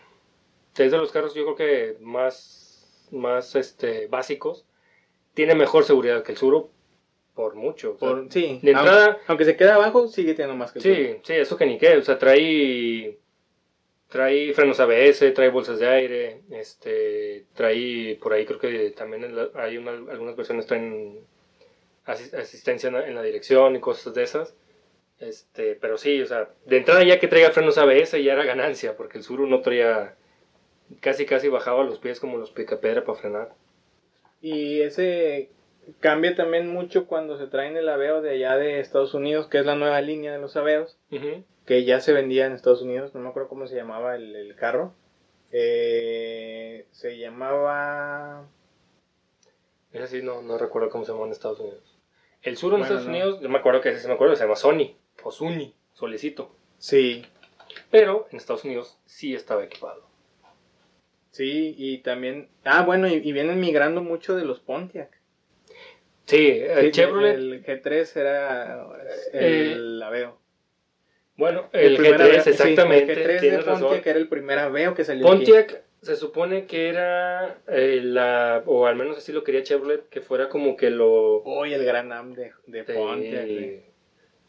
es de los carros, yo creo que más, más este, básicos, tiene mejor seguridad que el Suro por mucho. o sea, Por, sí, de entrada- aunque se queda abajo, sigue teniendo más que el sí, sí, eso que ni qué. O sea, trae, trae frenos ABS, trae bolsas de aire, este, trae por ahí, creo que también hay una- algunas versiones traen asis- asistencia en la, en la dirección y cosas de esas. Este, pero sí, o sea, de entrada ya que traiga frenos ABS ya era ganancia, porque el Suru no traía, casi casi bajaba los pies como los picapedra para frenar. Y ese cambia también mucho cuando se traen el Aveo de allá de Estados Unidos, que es la nueva línea de los Aveos, que ya se vendía en Estados Unidos, no me acuerdo cómo se llamaba el, el carro. Eh, se llamaba... Ese sí, no, no recuerdo cómo se llama en Estados Unidos. El Suru en Bueno, Estados no. Unidos, yo me acuerdo que ese sí me acuerdo, se llama Sony, o Suni, Solecito. Sí, Pero en Estados Unidos sí estaba equipado. sí, y también... Ah, bueno, y, y vienen migrando mucho de los Pontiac. Sí, el Sí, Chevrolet, El G3 era Eh, el Aveo. bueno, el, primer G3, Aveo, sí, exactamente, el G3 de Pontiac razón. era el primer Aveo que salió aquí. Pontiac se supone que era eh, la, o al menos así lo quería Chevrolet, que fuera como que lo... Uy, el gran AM de, Pontiac.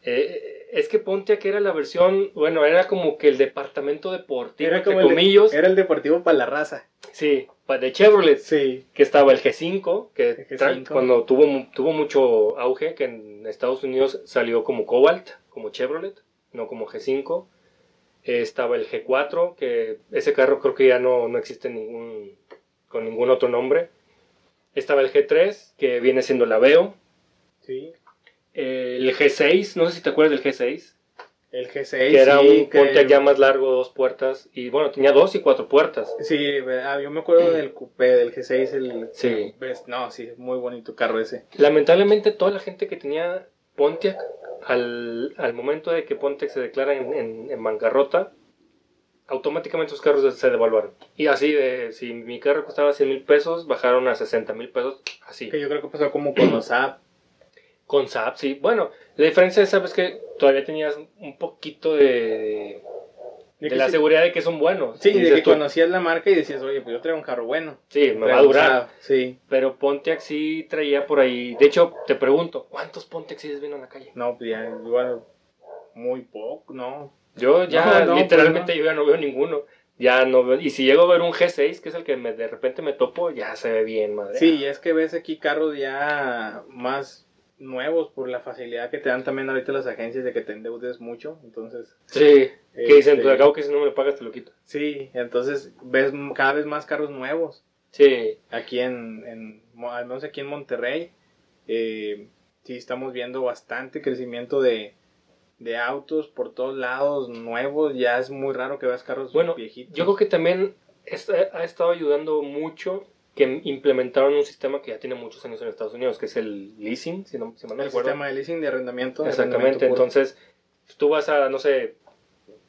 eh, es que Pontiac era la versión, bueno, era como que el departamento deportivo, Era entre el de- era el deportivo para la raza. sí, de Chevrolet. Sí. que estaba el G5, que El G5. tra- cuando tuvo, tuvo mucho auge, que en Estados Unidos salió como Cobalt, como Chevrolet, no como G5. Eh, estaba el G4, que ese carro creo que ya no, no existe ningún, con ningún otro nombre. Estaba el G3, que viene siendo el Aveo. Sí. El G6, no sé si te acuerdas del G6, El G6. que era sí, un Pontiac ya más largo, dos puertas, y bueno, tenía dos y cuatro puertas. Sí, ah, yo me acuerdo del [CLEARS THROAT] coupé, del G6. El, Sí. No, sí, muy bonito carro ese. Lamentablemente toda la gente que tenía Pontiac, al, al momento de que Pontiac se declara en, en- en bancarrota, automáticamente sus carros se devaluaron. Y así de, si mi carro costaba 100 mil pesos, bajaron a 60 mil pesos, así. Que yo creo que pasó como con los [CLEARS THROAT] AP. Con SAP, sí. Bueno, la diferencia es, sabes que todavía tenías un poquito de, De de la sí- seguridad de que son buenos. Sí, de que tú, conocías la marca y decías, oye, pues yo traigo un carro bueno. Sí, me va a durar. usado, Sí. Pero Pontiac sí traía por ahí. De hecho, te pregunto, ¿cuántos Pontiac sí viendo en la calle? No, pues ya, igual, muy poco, ¿no? Yo ya, No, no, literalmente, pues yo ya no veo ninguno. Ya no veo- y si llego a ver un G6, que es el que me- de repente me topo, ya se ve bien, madre. Sí, y es que ves aquí carros ya más nuevos por la facilidad que te dan también ahorita las agencias de que te endeudes mucho. Entonces, Sí, que dicen, Este- pues acabo que si no me lo pagas te lo quito. sí, entonces ves cada vez más carros nuevos. Sí, Aquí en, en al menos aquí en Monterrey, eh, sí estamos viendo bastante crecimiento de, de autos por todos lados, nuevos. Ya es muy raro que veas carros Bueno, viejitos. yo creo que también es- ha estado ayudando mucho que implementaron un sistema que ya tiene muchos años en Estados Unidos, que es el leasing, si no si mal no el recuerdo. sistema de leasing de arrendamiento. Exactamente, entonces tú vas a, no sé,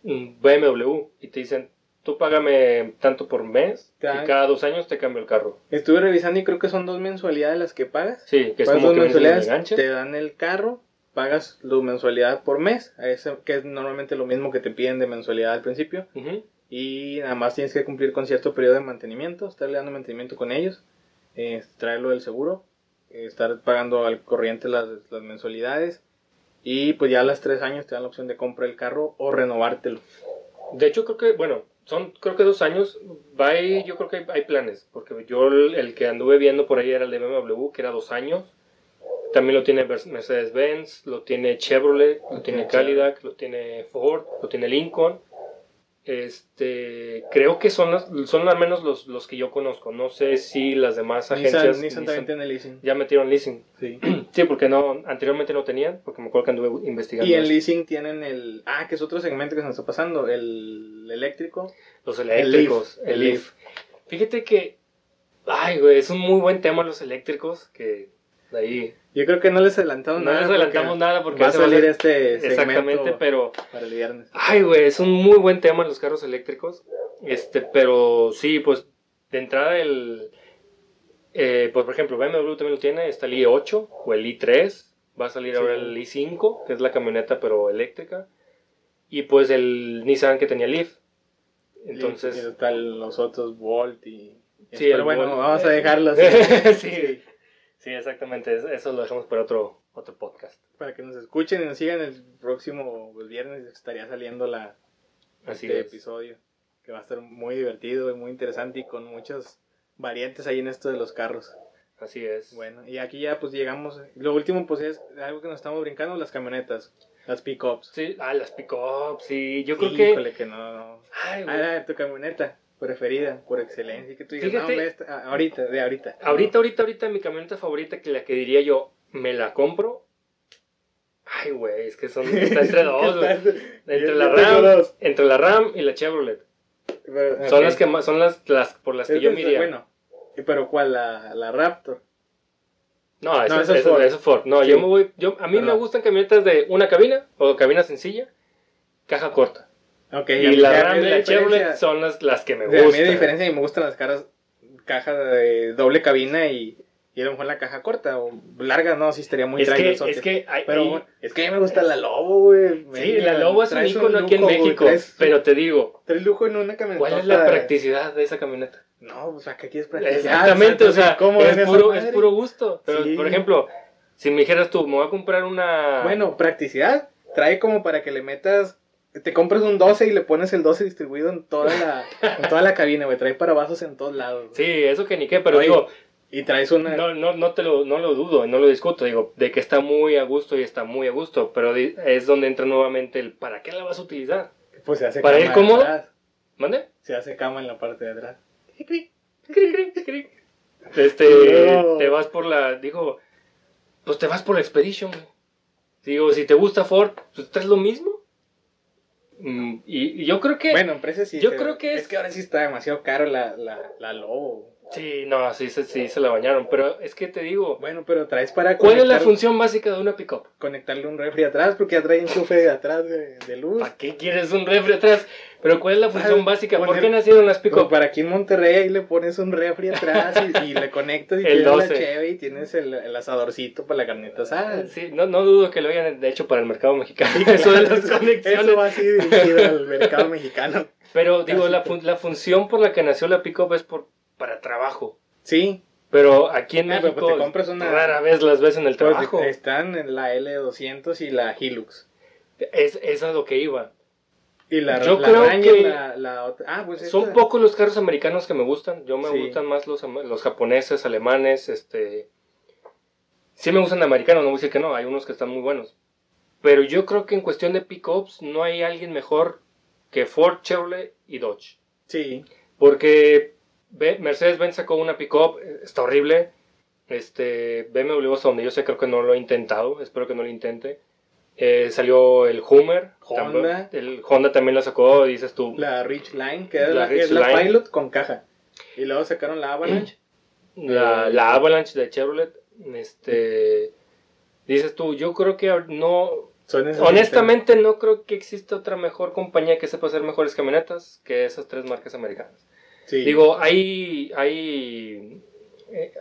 un BMW y te dicen, tú págame tanto por mes y cada dos años te cambio el carro. Estuve revisando y creo que son dos mensualidades las que pagas. Sí, que es como dos que mensualidades, te dan el carro, pagas tu mensualidad por mes, a ese- que es normalmente lo mismo que te piden de mensualidad al principio. Ujú. Y nada más tienes que cumplir con cierto periodo de mantenimiento, estarle dando mantenimiento con ellos, eh, traerlo del seguro, eh, estar pagando al corriente las, las mensualidades. Y pues ya a los tres años te dan la opción de comprar el carro o renovártelo. De hecho, creo que, bueno, son creo que dos años. Va yo creo que hay, hay planes. Porque yo el, que anduve viendo por ahí era el de BMW, que era dos años. También lo tiene Mercedes-Benz, lo tiene Chevrolet, lo tiene Cadillac, lo tiene Ford, lo tiene Lincoln. Este, creo que son, son al menos los, los que yo conozco. No sé si las demás agencias Nissan, Nissan tiene leasing. ya metieron leasing. Sí. [CLEARS THROAT] Sí, porque no, anteriormente no tenían, porque me acuerdo que anduve investigando. Y en eso. leasing tienen el... Ah, que es otro segmento que se nos está pasando, el eléctrico. Los eléctricos, El el. Leaf. Fíjate que, ay, güey, es un muy buen tema los eléctricos, que de ahí Yo creo que no les adelantamos no nada. les adelantamos porque nada porque va a salir este exactamente, pero, para el viernes. ay, güey, es un muy buen tema los carros eléctricos, este, pero sí, pues, de entrada el, eh, pues, por ejemplo, BMW también lo tiene, está el i8 o el i3, va a salir Sí. ahora el i5, que es la camioneta pero eléctrica, y pues el Nissan que tenía Leaf, entonces... Y, y están los otros Volt y... Sí, pero bueno, Volt. vamos a dejarlo así. [LAUGHS] sí, sí, exactamente. es- Eso lo dejamos para otro, otro podcast. Para que nos escuchen y nos sigan el próximo viernes estaría saliendo la, Así este es. episodio. Que va a estar muy divertido y muy interesante y con muchas variantes ahí en esto de los carros. Así es. Bueno, y aquí ya pues llegamos. Lo último pues es algo que nos estamos brincando, las camionetas, las pickups. Sí, ah, las pick-ups, sí. Yo creo que. Híjole que no, no. Ay, Ah, güey. tu camioneta preferida por excelencia. Que tú digas, Fíjate- no, hombre, esta- ah, ahorita, de ahorita. Ahorita, ahorita, ahorita, mi camioneta favorita, que la que diría yo, me la compro. Ay, güey, es que son. Está [LAUGHS] entre dos, güey. Entre la RAM, dos. entre la RAM y la Chevrolet. Pero, Son las que más, son las, las por las que yo Es-. Bueno, pero ¿cuál? La, la Raptor. No, eso, No, eso eso- Ford. eso es Ford. No, Sí. yo me voy. Yo, a mí me gustan camionetas de una cabina o cabina sencilla, caja corta. Ok, y la a mí RAM y la diferencia- Chevrolet son las, las que me o sea, a mí gustan. de diferencia y me gustan las caras, cajas de doble cabina y, y a lo mejor la caja corta o larga, no, sí estaría muy es, que, trailerzote. es que hay, Pero bueno, es que a mí me gusta la Lobo, güey. sí, la Lobo es un icono aquí en México. traes- Pero te digo, traes lujo en una camioneta. ¿cuál es la practicidad de esa camioneta? No, pues acá aquí es practicidad. Exactamente, o sea, ¿cómo es puro, es puro gusto. Pero, Sí. por ejemplo, si me dijeras tú, me voy a comprar una. Bueno, practicidad. Trae como para que le metas. Te compras un 12 y le pones el 12 distribuido en toda la, en toda la cabina, güey. Trae paravasos en todos lados. güey. Sí, eso que ni qué, pero Oye, digo, Y traes una. no, no, no te lo, no lo dudo, no lo discuto, digo, de que está muy a gusto y está muy a gusto, pero es donde entra nuevamente el ¿para qué la vas a utilizar? Pues se hace ¿Para cama ir cómodo? ¿Mande? Se hace cama en la parte de atrás. Este, No. te vas por la, digo, pues te vas por la Expedition. güey. Digo, si te gusta Ford, pues traes lo mismo. Mm, y, y yo creo que, Bueno, en sí. Yo creo que es- Es que ahora sí está demasiado caro la, la, la Lobo. Sí, no, sí, se- sí se la bañaron, pero es que te digo, Bueno, pero traes para ¿cuál es la función básica de una pickup? conectarle un refri atrás porque ya trae enchufe de atrás de, de luz. ¿Para qué quieres un refri atrás? Pero ¿cuál es la función Ah, básica? ¿Por poner- qué nacieron las pickup? para aquí en Monterrey ahí le pones un refri atrás y, y le conectas y [LAUGHS] tienes la 12. cheve y tienes el, el asadorcito para la carnita asada. Sí, no, no dudo que lo hayan hecho para el mercado mexicano. [LAUGHS] Eso de las conexiones. Eso va así dirigido al mercado mexicano. Pero digo, la, fun- la función por la que nació la pickup es por, para trabajo. Sí, Pero aquí en Ah, pero México pues te compras una- rara vez las ves en el pues, trabajo. están en la L200 y la Hilux. Es, es lo que iba. Y la, Yo la creo Ranger, que la, la otra. Ah, pues Son esta- pocos los carros americanos que me gustan. Yo me Sí. gustan más los, los japoneses, alemanes, este... Sí me gustan americanos, no voy a decir que no, hay unos que están muy buenos. Pero yo creo que en cuestión de pickups no hay alguien mejor que Ford, Chevrolet y Dodge. Sí. Porque Mercedes-Benz sacó una pickup, eh, está horrible. Este, BMW hasta donde yo sé creo que no lo ha intentado, espero que no lo intente. Eh, salió el Hummer, Honda. también- el Honda también la sacó, dices tú. La Rich Line, que es La la, que es Ridge la Line. Pilot con caja. Y luego sacaron la Avalanche. [CLEARS THROAT] La, la Avalanche de Chevrolet, este, dices tú, yo creo que no, honestamente no creo que exista otra mejor compañía que sepa hacer mejores camionetas que esas tres marcas americanas. Sí. Digo, hay, hay, eh,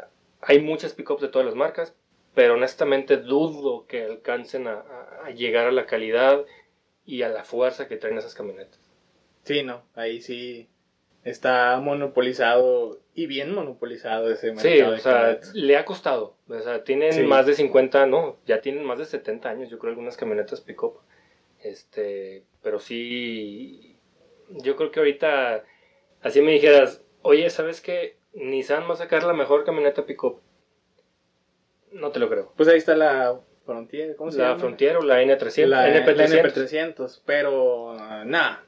hay muchas pickups de todas las marcas, pero honestamente dudo que alcancen a, a- a llegar a la calidad y a la fuerza que traen esas camionetas. Sí, no. Ahí sí está monopolizado y bien monopolizado ese mercado. Sí, de o sea, camionetas. le ha costado. O sea, tienen Sí. más de 50, no, ya tienen más de 70 años, yo creo, algunas camionetas pick-up. Este, pero sí, yo creo que ahorita, así me dijeras, oye, ¿sabes qué? Nissan va a sacar la mejor camioneta pick-up. No te lo creo. Pues ahí está la Frontier. ¿Cómo se La llama? Frontier o la N300, La, NP300. la NP300. Pero, ah, nada.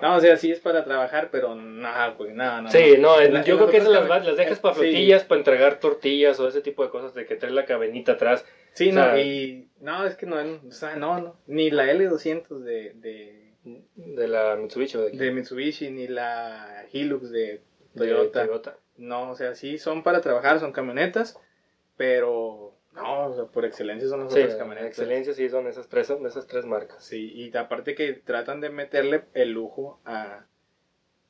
No, o sea, sí es para trabajar, pero nada, güey, nada, no. Sí, no, La- yo creo que esas las, dejas para sí. flotillas, para entregar tortillas o ese tipo de cosas, de que traes la cabenita atrás. Sí, O no, sea- y no, es que no, o sea, no, no, ni la L200 de, de, De la Mitsubishi o de, de Mitsubishi, ni la Hilux de de Toyota. No, o sea, sí son para trabajar, son camionetas, pero no, o sea, por excelencia son las Sí, otras camionetas. excelencia sí son esas tres, son esas tres marcas. Sí, y aparte que tratan de meterle el lujo a...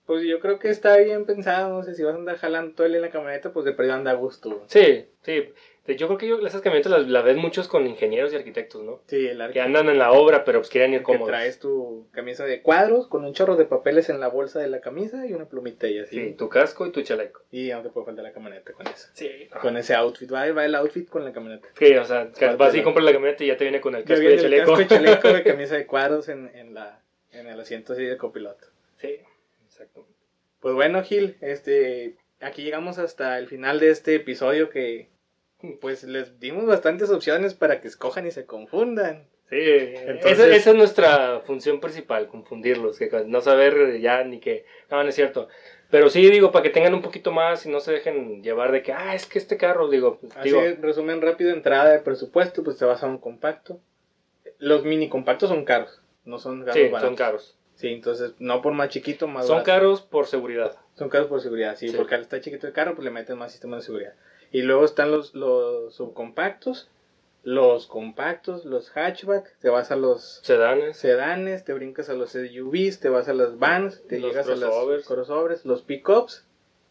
Pues yo creo que está bien pensado, no sé, si vas a andar jalando todo el día en la camioneta, pues de perdido anda a gusto. Sí, sí. Yo creo que yo, esas camionetas las, las ven muchos con ingenieros y arquitectos, ¿no? Sí, el Que arque andan en la obra, pero pues quieren ir que cómodos. traes tu camisa de cuadros con un chorro de papeles en la bolsa de la camisa y una plumita y así. Sí, tu casco y tu chaleco. Y te puede faltar la camioneta con eso. Sí. Con ese outfit, va, va el outfit con la camioneta. Sí, o sea, que Falta vas y compras la camioneta y ya te viene con el casco y el el chaleco. casco y [LAUGHS] chaleco de camisa de cuadros en, en, la, en el asiento así de copiloto. Sí, exacto. Pues bueno, Gil, este, aquí llegamos hasta el final de este episodio que pues les dimos bastantes opciones para que escojan y se confundan. Sí, Entonces- esa, esa es nuestra función principal, confundirlos, que no saber ya ni que... No, no es cierto. Pero sí, digo, para que tengan un poquito más y no se dejen llevar de que, ah, es que este carro, digo, pues, Así, digo resumen rápido, entrada de presupuesto, pues te vas a un compacto. Los mini compactos son caros, no son caros sí, baratos. son caros. Sí, entonces no por más chiquito, más Son barato. caros por seguridad. Son caros por seguridad, sí, Sí. porque al estar chiquito el carro, pues le meten más sistemas de seguridad. Y luego están los, los subcompactos, los compactos, los hatchback, te vas a los Sedanes. sedanes, te brincas a los SUVs, te vas a las vans, te Los llegas a los crossovers, los pickups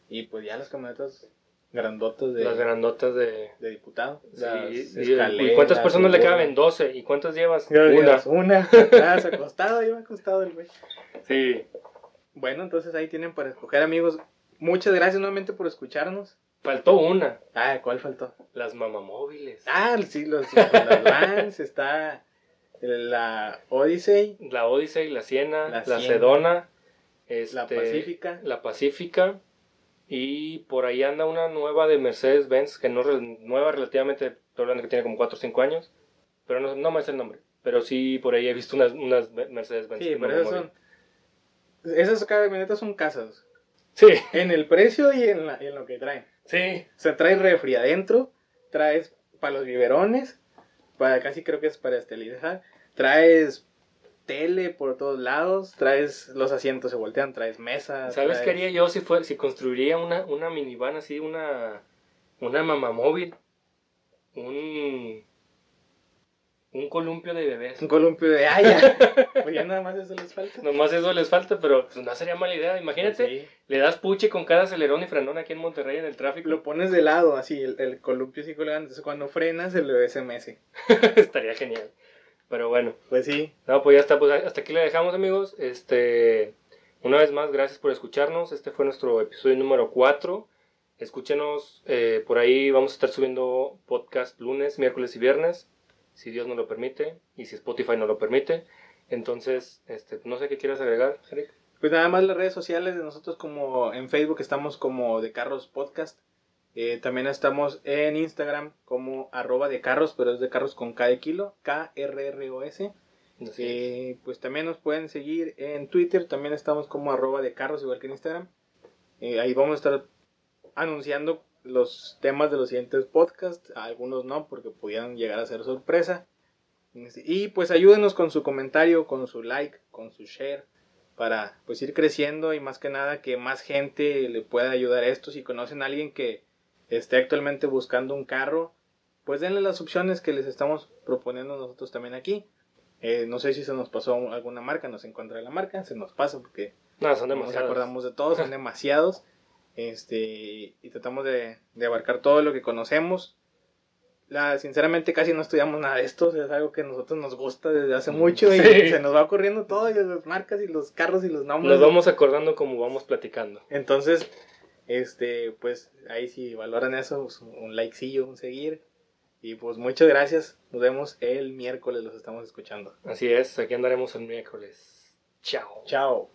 y pues ya las camionetas grandotas de, Las grandotas de... de diputado. Sí, y- escaleras, ¿Y cuántas personas le caben? 12. ¿Y cuántas llevas? Una. digas, Una. [LAUGHS] Se acostado, iba acostado el güey. Sí. Bueno, entonces ahí tienen para escoger, amigos. Muchas gracias nuevamente por escucharnos. Faltó una. Ah, ¿cuál faltó? Las mamamóviles. Ah, sí, los, las [LAUGHS] vans, está la Odyssey, La Odyssey, la Siena, La la, Siena. Sedona. la este, Pacífica. La Pacífica. Y por ahí anda una nueva de Mercedes-Benz, que no es nueva relativamente, estoy hablando que tiene como 4 o 5 años, pero no, no me sé el nombre. Pero sí, por ahí he visto unas, unas Mercedes-Benz. Sí, pero esas son. Esas camionetas son casas. Sí, En el precio y en, la- en lo que traen. Sí. O sea, traes refri adentro, traes para los biberones, para casi creo que es para esterilizar, traes tele por todos lados, traes los asientos se voltean, traes mesa. ¿Sabes qué haría yo si, fue, si construiría una, una minivan así, una, una mamamóvil? Un, un columpio de bebés. Un columpio de haya. [LAUGHS] pues ya nada más eso les falta. Nomás eso les falta, pero pues, no sería mala idea. Imagínate, Sí. le das puche con cada acelerón y frenón aquí en Monterrey en el tráfico. Lo pones de lado, así, el, el columpio así colgando. Entonces cuando frenas, el SMS. [LAUGHS] Estaría genial. Pero bueno, Pues sí. no, pues ya está, pues hasta aquí le dejamos amigos. Este, una vez más, gracias por escucharnos. Este fue nuestro episodio número 4. Escúchenos, eh, por ahí vamos a estar subiendo podcast lunes, miércoles y viernes, si Dios nos lo permite y si Spotify nos lo permite. Entonces, este, no sé qué quieras agregar, Eric. Pues nada más las redes sociales de nosotros como en Facebook estamos como de Carros Podcast. Eh, también estamos en Instagram como arroba de carros, pero es de carros con K de kilo, K-R-R-O-S. Eh, pues también nos pueden seguir en Twitter, también estamos como arroba de carros, igual que en Instagram. Eh, ahí vamos a estar anunciando los temas de los siguientes podcasts, algunos no, porque pudieran llegar a ser sorpresa. Y pues ayúdenos con su comentario, con su like, con su share, para pues ir creciendo y más que nada que más gente le pueda ayudar a esto. Si conocen a alguien que esté actualmente buscando un carro, pues denle las opciones que les estamos proponiendo nosotros también aquí. Eh, no sé si se nos pasó alguna marca, nos encuentra la marca, se nos pasa porque no, son demasiados. nos acordamos de todos, son [LAUGHS] demasiados. Este, y tratamos de, abarcar todo lo que conocemos. La, sinceramente casi no estudiamos nada de esto, es algo que a nosotros nos gusta desde hace mm, mucho y se nos va ocurriendo todo, y las marcas y los carros y los nombres. Nos vamos acordando como vamos platicando. Entonces, este, pues ahí si valoran eso, pues, un likecillo, un seguir. Y pues muchas gracias, nos vemos el miércoles, los estamos escuchando. Así es, aquí andaremos el miércoles. Chao. Chao.